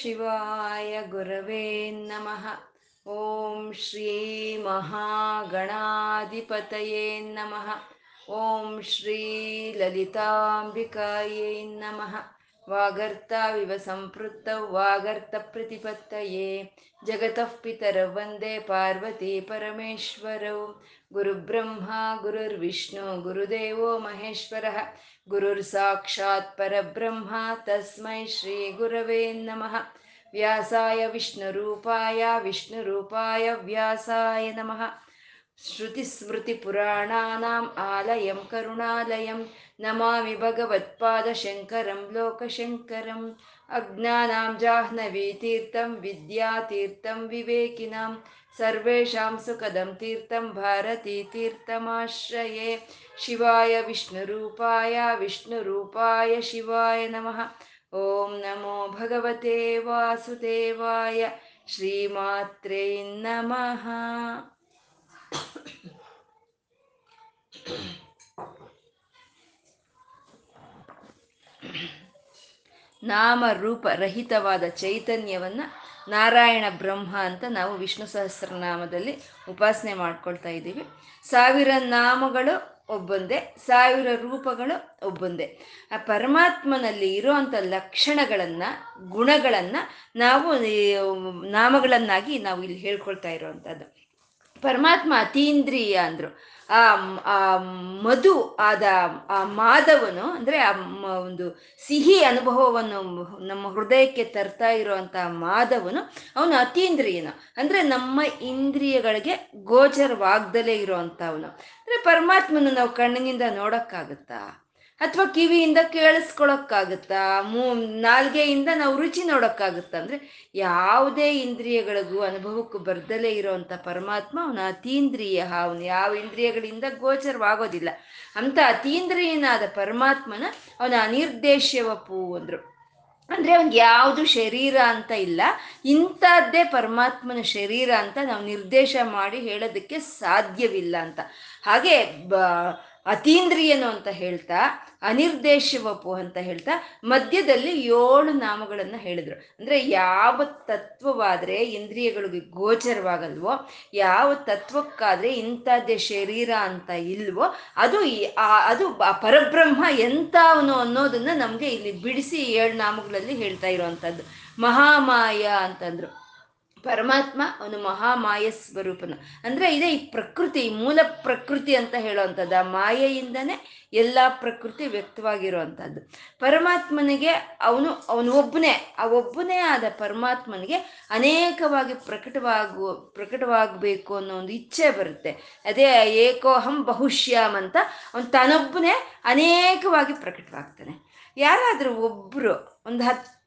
ಶಿವಾಯ ಗುರವೇ ನಮಃ ಓಂ ಶ್ರೀ ಮಹಾಗಣಾಧಿಪತಯೇ ನಮಃ ಓಂ ಶ್ರೀ ಲಲಿತಾಂಬಿಕಾಯೈ ನಮಃ ವಾಗರ್ತಾವಿವ ಸಂಪೃತ್ತ ವಾಗರ್ತ ಪ್ರತಿಪತ್ತಯೇ ಜಗತಃ ಪಿತರೌ ವಂದೇ ಪಾರ್ವತಿ ಪರಮೇಶ್ವರೌ गुरुब्रह्मा गुरुर्विष्णु गुरुदेवो महेश्वरः गुरुर्साक्षात् परब्रह्म तस्मै श्रीगुरवे नमः व्यासाय विष्णुरूपाय विष्णुरूपाय व्यासाय नमः श्रुतिस्मृतिपुराणानाम् आलयं करुणालयं नमामि भगवत्पादशङ्करं लोकशङ्करम् अज्ञानां जाह्नवीतीर्थं विद्यातीर्थं विवेकिनां सर्वेषां सुखदं तीर्थं भारतीतीर्थमाश्रये शिवाय विष्णुरूपाय विष्णुरूपाय शिवाय नमः ॐ नमो भगवते वासुदेवाय श्रीमात्रे नमः ನಾಮ ರೂಪ ರಹಿತವಾದ ಚೈತನ್ಯವನ್ನ ನಾರಾಯಣ ಬ್ರಹ್ಮ ಅಂತ ನಾವು ವಿಷ್ಣು ಸಹಸ್ರನಾಮದಲ್ಲಿ ಉಪಾಸನೆ ಮಾಡ್ಕೊಳ್ತಾ ಇದ್ದೀವಿ. ಸಾವಿರ ನಾಮಗಳು ಒಬ್ಬೊಂದೇ, ಸಾವಿರ ರೂಪಗಳು ಒಬ್ಬೊಂದೇ. ಆ ಪರಮಾತ್ಮನಲ್ಲಿ ಇರುವಂಥ ಲಕ್ಷಣಗಳನ್ನು, ಗುಣಗಳನ್ನು ನಾವು ನಾಮಗಳನ್ನಾಗಿ ನಾವು ಇಲ್ಲಿ ಹೇಳ್ಕೊಳ್ತಾ ಇರುವಂಥದ್ದು ಪರಮಾತ್ಮ ಅತೀಂದ್ರಿಯ ಅಂದ್ರು. ಆ ಮಧು ಆದ, ಆ ಮಾದವನು ಅಂದ್ರೆ ಆ ಒಂದು ಸಿಹಿ ಅನುಭವವನ್ನು ನಮ್ಮ ಹೃದಯಕ್ಕೆ ತರ್ತಾ ಇರುವಂತ ಮಾದವನು ಅವನು ಅತೀಂದ್ರಿಯನು. ಅಂದ್ರೆ ನಮ್ಮ ಇಂದ್ರಿಯಗಳಿಗೆ ಗೋಚರವಾಗ್ದಲೇ ಇರುವಂತವನು. ಅಂದ್ರೆ ಪರಮಾತ್ಮನ ನಾವು ಕಣ್ಣಿನಿಂದ ನೋಡಕ್ಕಾಗತ್ತಾ? ಅಥವಾ ಕಿವಿಯಿಂದ ಕೇಳಿಸ್ಕೊಳಕ್ಕಾಗತ್ತಾ? ಮೂ, ನಾಲ್ಗೆಯಿಂದ ನಾವು ರುಚಿ ನೋಡೋಕ್ಕಾಗುತ್ತಾ? ಅಂದರೆ ಯಾವುದೇ ಇಂದ್ರಿಯಗಳಿಗೂ ಅನುಭವಕ್ಕೂ ಬರ್ದಲೇ ಇರೋವಂಥ ಪರಮಾತ್ಮ ಅವನು ಅತೀಂದ್ರಿಯ, ಅವನು ಯಾವ ಇಂದ್ರಿಯಗಳಿಂದ ಗೋಚರವಾಗೋದಿಲ್ಲ. ಅಂತ ಅತೀಂದ್ರಿಯನಾದ ಪರಮಾತ್ಮನ ಅವನ ಅನಿರ್ದೇಶ್ಯವಪ್ಪು ಅಂದರು. ಅಂದರೆ ಅವ್ನಿಗೆ ಯಾವುದು ಶರೀರ ಅಂತ ಇಲ್ಲ. ಇಂಥದ್ದೇ ಪರಮಾತ್ಮನ ಶರೀರ ಅಂತ ನಾವು ನಿರ್ದೇಶ ಮಾಡಿ ಹೇಳೋದಕ್ಕೆ ಸಾಧ್ಯವಿಲ್ಲ ಅಂತ. ಹಾಗೆ ಬ ಅತೀಂದ್ರಿಯನು ಅಂತ ಹೇಳ್ತಾ, ಅನಿರ್ದೇಶವಪು ಅಂತ ಹೇಳ್ತಾ, ಮಧ್ಯದಲ್ಲಿ ಏಳು ನಾಮಗಳನ್ನು ಹೇಳಿದ್ರು. ಅಂದ್ರೆ ಯಾವ ತತ್ವವಾದ್ರೆ ಇಂದ್ರಿಯಗಳಿಗೆ ಗೋಚರವಾಗಲ್ವೋ, ಯಾವ ತತ್ವಕ್ಕಾದ್ರೆ ಇಂಥದ್ದೇ ಶರೀರ ಅಂತ ಇಲ್ವೋ, ಅದು ಅದು ಪರಬ್ರಹ್ಮ ಎಂಥವನು ಅನ್ನೋದನ್ನ ನಮಗೆ ಇಲ್ಲಿ ಬಿಡಿಸಿ ಏಳು ನಾಮಗಳಲ್ಲಿ ಹೇಳ್ತಾ ಇರುವಂತದ್ದು ಮಹಾಮಾಯ ಅಂತಂದ್ರು. ಪರಮಾತ್ಮ ಅವನು ಮಹಾಮಾಯ ಸ್ವರೂಪನು ಅಂದ್ರೆ ಇದೇ ಈ ಪ್ರಕೃತಿ ಮೂಲ ಪ್ರಕೃತಿ ಅಂತ ಹೇಳುವಂಥದ್ದು. ಆ ಮಾಯೆಯಿಂದನೇ ಎಲ್ಲ ಪ್ರಕೃತಿ ವ್ಯಕ್ತವಾಗಿರುವಂಥದ್ದು. ಪರಮಾತ್ಮನಿಗೆ ಅವನು ಅವನು ಒಬ್ಬನೇ. ಆ ಒಬ್ಬನೇ ಆದ ಪರಮಾತ್ಮನಿಗೆ ಅನೇಕವಾಗಿ ಪ್ರಕಟವಾಗುವ ಪ್ರಕಟವಾಗಬೇಕು ಅನ್ನೋ ಒಂದು ಇಚ್ಛೆ ಬರುತ್ತೆ. ಅದೇ ಏಕೋಹಂ ಬಹುಶ್ಯಾಮ್ ಅಂತ ಅವನು ತನ್ನೊಬ್ಬನೇ ಅನೇಕವಾಗಿ ಪ್ರಕಟವಾಗ್ತಾನೆ. ಯಾರಾದರೂ ಒಬ್ಬರು ಒಂದು ಹತ್ತು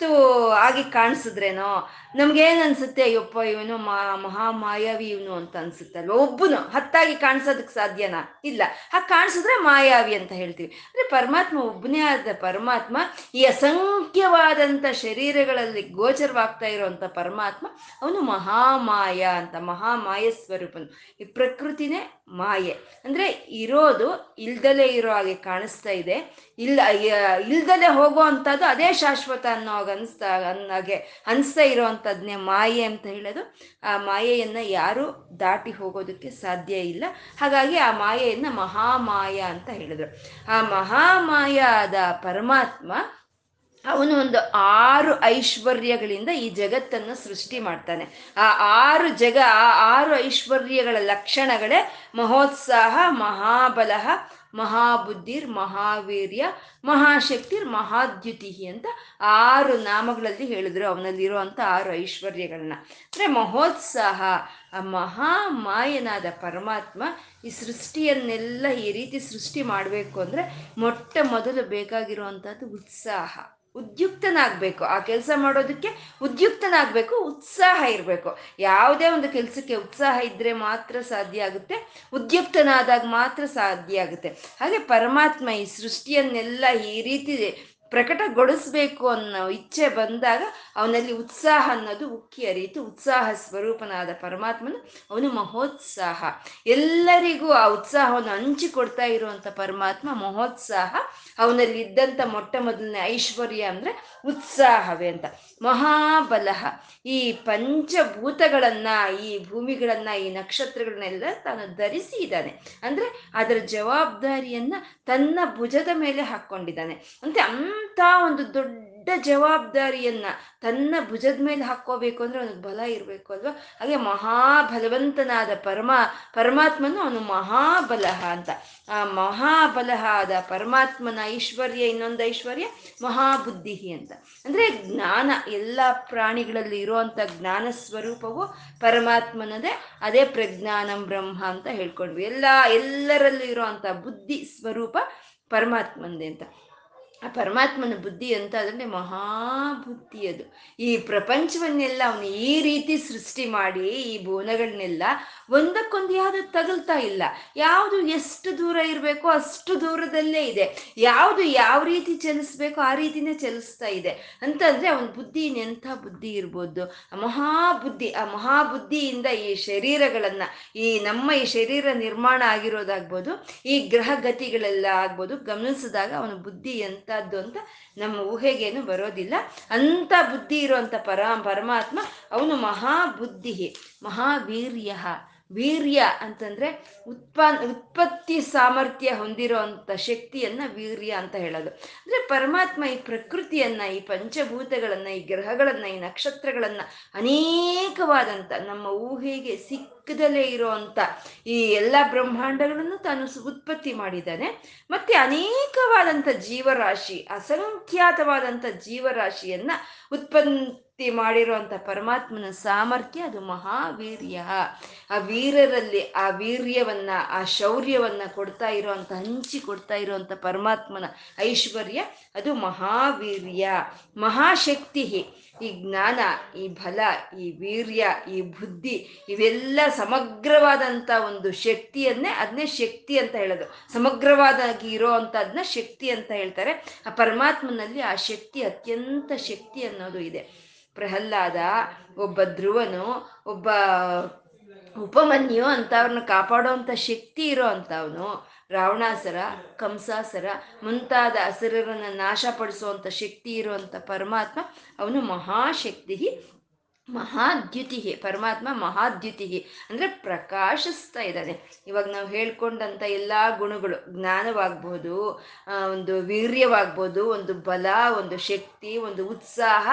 ಆಗಿ ಕಾಣಿಸಿದ್ರೇನೋ ನಮ್ಗೇನು ಅನ್ಸುತ್ತೆ ಅಯ್ಯಪ್ಪ ಇವನು ಮಾ, ಮಹಾಮಾಯಾವಿ ಇವನು ಅಂತ ಅನ್ಸುತ್ತಲ್ವ? ಒಬ್ಬನು ಹತ್ತಾಗಿ ಕಾಣಿಸೋದಕ್ಕೆ ಸಾಧ್ಯನಾ? ಇಲ್ಲ. ಹಾಗೆ ಕಾಣಿಸಿದ್ರೆ ಮಾಯಾವಿ ಅಂತ ಹೇಳ್ತೀವಿ. ಅಂದ್ರೆ ಪರಮಾತ್ಮ ಒಬ್ಬನೇ ಆದ ಪರಮಾತ್ಮ ಈ ಅಸಂಖ್ಯವಾದಂಥ ಶರೀರಗಳಲ್ಲಿ ಗೋಚರವಾಗ್ತಾ ಇರುವಂಥ ಪರಮಾತ್ಮ ಅವನು ಮಹಾಮಾಯ ಅಂತ, ಮಹಾಮಾಯ ಸ್ವರೂಪನು. ಈ ಪ್ರಕೃತಿನೇ ಮಾಯೆ. ಅಂದ್ರೆ ಇರೋದು ಇಲ್ದಲೆ ಇರೋ ಹಾಗೆ ಕಾಣಿಸ್ತಾ ಇದೆ. ಇಲ್ಲ ಇಲ್ದಲೆ ಹೋಗೋ ಅಂಥದ್ದು ಅದೇ ಶಾಶ್ವತ ಅನ್ನೋ ಅನಿಸ್ತಾ ಅನ್ನಾಗೆ ಅನಿಸ್ತಾ ಇರೋವಂಥದ್ನೇ ಮಾಯೆ ಅಂತ ಹೇಳೋದು. ಆ ಮಾಯೆಯನ್ನ ಯಾರು ದಾಟಿ ಹೋಗೋದಕ್ಕೆ ಸಾಧ್ಯ ಇಲ್ಲ. ಹಾಗಾಗಿ ಆ ಮಾಯೆಯನ್ನ ಮಹಾಮಾಯ ಅಂತ ಹೇಳಿದ್ರು. ಆ ಮಹಾಮಾಯ ಆದ ಪರಮಾತ್ಮ ಅವನು ಒಂದು ಆರು ಐಶ್ವರ್ಯಗಳಿಂದ ಈ ಜಗತ್ತನ್ನು ಸೃಷ್ಟಿ ಮಾಡ್ತಾನೆ. ಆ ಆರು ಜಗ, ಆ ಆರು ಐಶ್ವರ್ಯಗಳ ಲಕ್ಷಣಗಳೇ ಮಹೋತ್ಸಾಹ, ಮಹಾಬಲಹ ಮಹಾಬುದ್ಧಿರ್, ಮಹಾವೀರ್ಯ, ಮಹಾಶಕ್ತಿರ್ ಮಹಾದ್ಯುತಿ ಅಂತ ಆರು ನಾಮಗಳಲ್ಲಿ ಹೇಳಿದ್ರು. ಅವನಲ್ಲಿರುವಂಥ ಆರು ಐಶ್ವರ್ಯಗಳನ್ನ. ಅಂದರೆ ಮಹೋತ್ಸಾಹ, ಆ ಮಹಾಮಾಯನಾದ ಪರಮಾತ್ಮ ಈ ಸೃಷ್ಟಿಯನ್ನೆಲ್ಲ ಈ ರೀತಿ ಸೃಷ್ಟಿ ಮಾಡಬೇಕು ಅಂದರೆ ಮೊಟ್ಟ ಮೊದಲು ಬೇಕಾಗಿರುವಂಥದ್ದು ಉತ್ಸಾಹ. ಉದ್ಯುಕ್ತನಾಗಬೇಕು. ಆ ಕೆಲಸ ಮಾಡೋದಕ್ಕೆ ಉದ್ಯುಕ್ತನಾಗಬೇಕು, ಉತ್ಸಾಹ ಇರಬೇಕು. ಯಾವುದೇ ಒಂದು ಕೆಲಸಕ್ಕೆ ಉತ್ಸಾಹ ಇದ್ದರೆ ಮಾತ್ರ ಸಾಧ್ಯ ಆಗುತ್ತೆ. ಉದ್ಯುಕ್ತನಾದಾಗ ಮಾತ್ರ ಸಾಧ್ಯ ಆಗುತ್ತೆ. ಹಾಗೆ ಪರಮಾತ್ಮ ಈ ಸೃಷ್ಟಿಯನ್ನೆಲ್ಲ ಈ ರೀತಿ ಪ್ರಕಟಗೊಳಿಸ್ಬೇಕು ಅನ್ನೋ ಇಚ್ಛೆ ಬಂದಾಗ ಅವನಲ್ಲಿ ಉತ್ಸಾಹ ಅನ್ನೋದು ಉಕ್ಕಿ ಅರಿಯಿತು ಉತ್ಸಾಹ ಸ್ವರೂಪನಾದ ಪರಮಾತ್ಮನು ಅವನು ಮಹೋತ್ಸಾಹ. ಎಲ್ಲರಿಗೂ ಆ ಉತ್ಸಾಹವನ್ನು ಹಂಚಿಕೊಡ್ತಾ ಇರುವಂತ ಪರಮಾತ್ಮ ಮಹೋತ್ಸಾಹ, ಅವನಲ್ಲಿ ಇದ್ದಂಥ ಮೊಟ್ಟ ಮೊದಲನೇ ಐಶ್ವರ್ಯ ಅಂದ್ರೆ ಉತ್ಸಾಹವೇ ಅಂತ. ಮಹಾಬಲಹ ಈ ಪಂಚಭೂತಗಳನ್ನ, ಈ ಭೂಮಿಗಳನ್ನ, ಈ ನಕ್ಷತ್ರಗಳನ್ನೆಲ್ಲ ತಾನು ಧರಿಸಿ ಇದ್ದಾನೆ ಅಂದ್ರೆ ಅದರ ಜವಾಬ್ದಾರಿಯನ್ನ ತನ್ನ ಭುಜದ ಮೇಲೆ ಹಾಕೊಂಡಿದ್ದಾನೆ. ಅಂತ ಅಂತ ಒಂದು ದೊಡ್ಡ ಜವಾಬ್ದಾರಿಯನ್ನ ತನ್ನ ಭುಜದ ಮೇಲೆ ಹಾಕೋಬೇಕು ಅಂದ್ರೆ ಅವನಿಗೆ ಬಲ ಇರಬೇಕು ಅಲ್ವಾ? ಹಾಗೆ ಮಹಾಬಲವಂತನಾದ ಪರಮ, ಪರಮಾತ್ಮನು ಅವನು ಮಹಾಬಲಹ ಅಂತ. ಆ ಮಹಾಬಲಹ ಆದ ಪರಮಾತ್ಮನ ಐಶ್ವರ್ಯ, ಇನ್ನೊಂದು ಐಶ್ವರ್ಯ ಮಹಾಬುದ್ಧಿ ಅಂತ. ಅಂದ್ರೆ ಜ್ಞಾನ, ಎಲ್ಲ ಪ್ರಾಣಿಗಳಲ್ಲಿ ಇರುವಂತ ಜ್ಞಾನ ಸ್ವರೂಪವು ಪರಮಾತ್ಮನದೇ. ಅದೇ ಪ್ರಜ್ಞಾನಂ ಬ್ರಹ್ಮ ಅಂತ ಹೇಳ್ಕೊಂಡ್ವಿ. ಎಲ್ಲ, ಎಲ್ಲರಲ್ಲೂ ಇರುವಂತ ಬುದ್ಧಿ ಸ್ವರೂಪ ಪರಮಾತ್ಮನದೇ ಅಂತ. ಆ ಪರಮಾತ್ಮನ ಬುದ್ಧಿ ಅಂತ ಅದರಲ್ಲಿ ಮಹಾಬುದ್ಧಿ ಅದು. ಈ ಪ್ರಪಂಚವನ್ನೆಲ್ಲ ಅವನು ಈ ರೀತಿ ಸೃಷ್ಟಿ ಮಾಡಿ, ಈ ಭುವನಗಳನ್ನೆಲ್ಲ ಒಂದಕ್ಕೊಂದು ಯಾವುದು ತಗಲ್ತಾ ಇಲ್ಲ. ಯಾವುದು ಎಷ್ಟು ದೂರ ಇರಬೇಕೋ ಅಷ್ಟು ದೂರದಲ್ಲೇ ಇದೆ. ಯಾವುದು ಯಾವ ರೀತಿ ಚಲಿಸ್ಬೇಕೋ ಆ ರೀತಿನೇ ಚಲಿಸ್ತಾ ಇದೆ. ಅಂತಂದ್ರೆ ಅವನ ಬುದ್ಧಿ ಎಂಥ ಬುದ್ಧಿ ಇರ್ಬೋದು. ಆ ಮಹಾಬುದ್ಧಿ ಆ ಮಹಾಬುದ್ಧಿಯಿಂದ ಈ ಶರೀರಗಳನ್ನ, ಈ ನಮ್ಮ ಈ ಶರೀರ ನಿರ್ಮಾಣ ಆಗಿರೋದಾಗ್ಬೋದು, ಈ ಗ್ರಹ ಗತಿಗಳೆಲ್ಲ ಆಗ್ಬೋದು, ಗಮನಿಸಿದಾಗ ಅವನ ಬುದ್ಧಿ ಎಂಥದ್ದು ಅಂತ ನಮ್ಮ ಊಹೆಗೇನು ಬರೋದಿಲ್ಲ. ಅಂತ ಬುದ್ಧಿ ಇರುವಂತ ಪರ ಪರಮಾತ್ಮ ಅವನು ಮಹಾಬುದ್ಧಿ ಮಹಾವೀರ್ಯ ವೀರ್ಯ ಅಂತಂದ್ರೆ ಉತ್ಪಾನ್, ಉತ್ಪತ್ತಿ ಸಾಮರ್ಥ್ಯ ಹೊಂದಿರೋ ಅಂತ ಶಕ್ತಿಯನ್ನ ವೀರ್ಯ ಅಂತ ಹೇಳೋದು. ಅಂದ್ರೆ ಪರಮಾತ್ಮ ಈ ಪ್ರಕೃತಿಯನ್ನ, ಈ ಪಂಚಭೂತಗಳನ್ನ, ಈ ಗ್ರಹಗಳನ್ನ, ಈ ನಕ್ಷತ್ರಗಳನ್ನ ಅನೇಕವಾದಂತ ನಮ್ಮ ಊಹೆಗೆ ಸಿಕ್ಕದಲ್ಲೇ ಇರುವಂತ ಈ ಎಲ್ಲ ಬ್ರಹ್ಮಾಂಡಗಳನ್ನು ತಾನು ಉತ್ಪತ್ತಿ ಮಾಡಿದ್ದಾನೆ. ಮತ್ತೆ ಅನೇಕವಾದಂಥ ಜೀವರಾಶಿ ಅಸಂಖ್ಯಾತವಾದಂಥ ಜೀವರಾಶಿಯನ್ನ ಉತ್ಪತ್ತಿ ಮಾಡಿರುವಂಥ ಪರಮಾತ್ಮನ ಸಾಮರ್ಥ್ಯ ಅದು ಮಹಾವೀರ್ಯ. ಆ ವೀರರಲ್ಲಿ ಆ ವೀರ್ಯವನ್ನ, ಆ ಶೌರ್ಯವನ್ನ ಕೊಡ್ತಾ ಇರುವಂತ, ಹಂಚಿ ಕೊಡ್ತಾ ಇರುವಂತ ಪರಮಾತ್ಮನ ಐಶ್ವರ್ಯ ಅದು ಮಹಾವೀರ್ಯ. ಮಹಾಶಕ್ತಿ ಈ ಜ್ಞಾನ, ಈ ಬಲ, ಈ ವೀರ್ಯ, ಈ ಬುದ್ಧಿ ಇವೆಲ್ಲ ಸಮಗ್ರವಾದಂಥ ಒಂದು ಶಕ್ತಿಯನ್ನೇ ಅದನ್ನೇ ಶಕ್ತಿ ಅಂತ ಹೇಳೋದು. ಸಮಗ್ರವಾದಾಗಿ ಇರೋ ಶಕ್ತಿ ಅಂತ ಹೇಳ್ತಾರೆ. ಆ ಪರಮಾತ್ಮನಲ್ಲಿ ಆ ಶಕ್ತಿ ಅತ್ಯಂತ ಶಕ್ತಿ ಅನ್ನೋದು ಇದೆ. ಪ್ರಹ್ಲಾದ, ಒಬ್ಬ ಧ್ರುವನು, ಒಬ್ಬ ಉಪಮನ್ಯು ಅಂತ ಅವ್ರನ್ನ ಕಾಪಾಡೋವಂಥ ಶಕ್ತಿ ಇರೋ ಅಂಥವನು ರಾವಣಾಸರ, ಕಂಸಾಸರ ಮುಂತಾದ ಹಸಿರರನ್ನ ನಾಶಪಡಿಸುವಂಥ ಶಕ್ತಿ ಇರುವಂತ ಪರಮಾತ್ಮ ಅವನು ಮಹಾಶಕ್ತಿ ಮಹಾದ್ಯುತಿ ಪರಮಾತ್ಮ ಮಹಾದ್ಯುತಿ ಅಂದ್ರೆ ಪ್ರಕಾಶಿಸ್ತಾ ಇದ್ದಾನೆ. ಇವಾಗ ನಾವು ಹೇಳ್ಕೊಂಡಂತ ಎಲ್ಲಾ ಗುಣಗಳು, ಜ್ಞಾನವಾಗ್ಬೋದು ಒಂದು ವೀರ್ಯವಾಗ್ಬೋದು, ಒಂದು ಬಲ, ಒಂದು ಶಕ್ತಿ, ಒಂದು ಉತ್ಸಾಹ,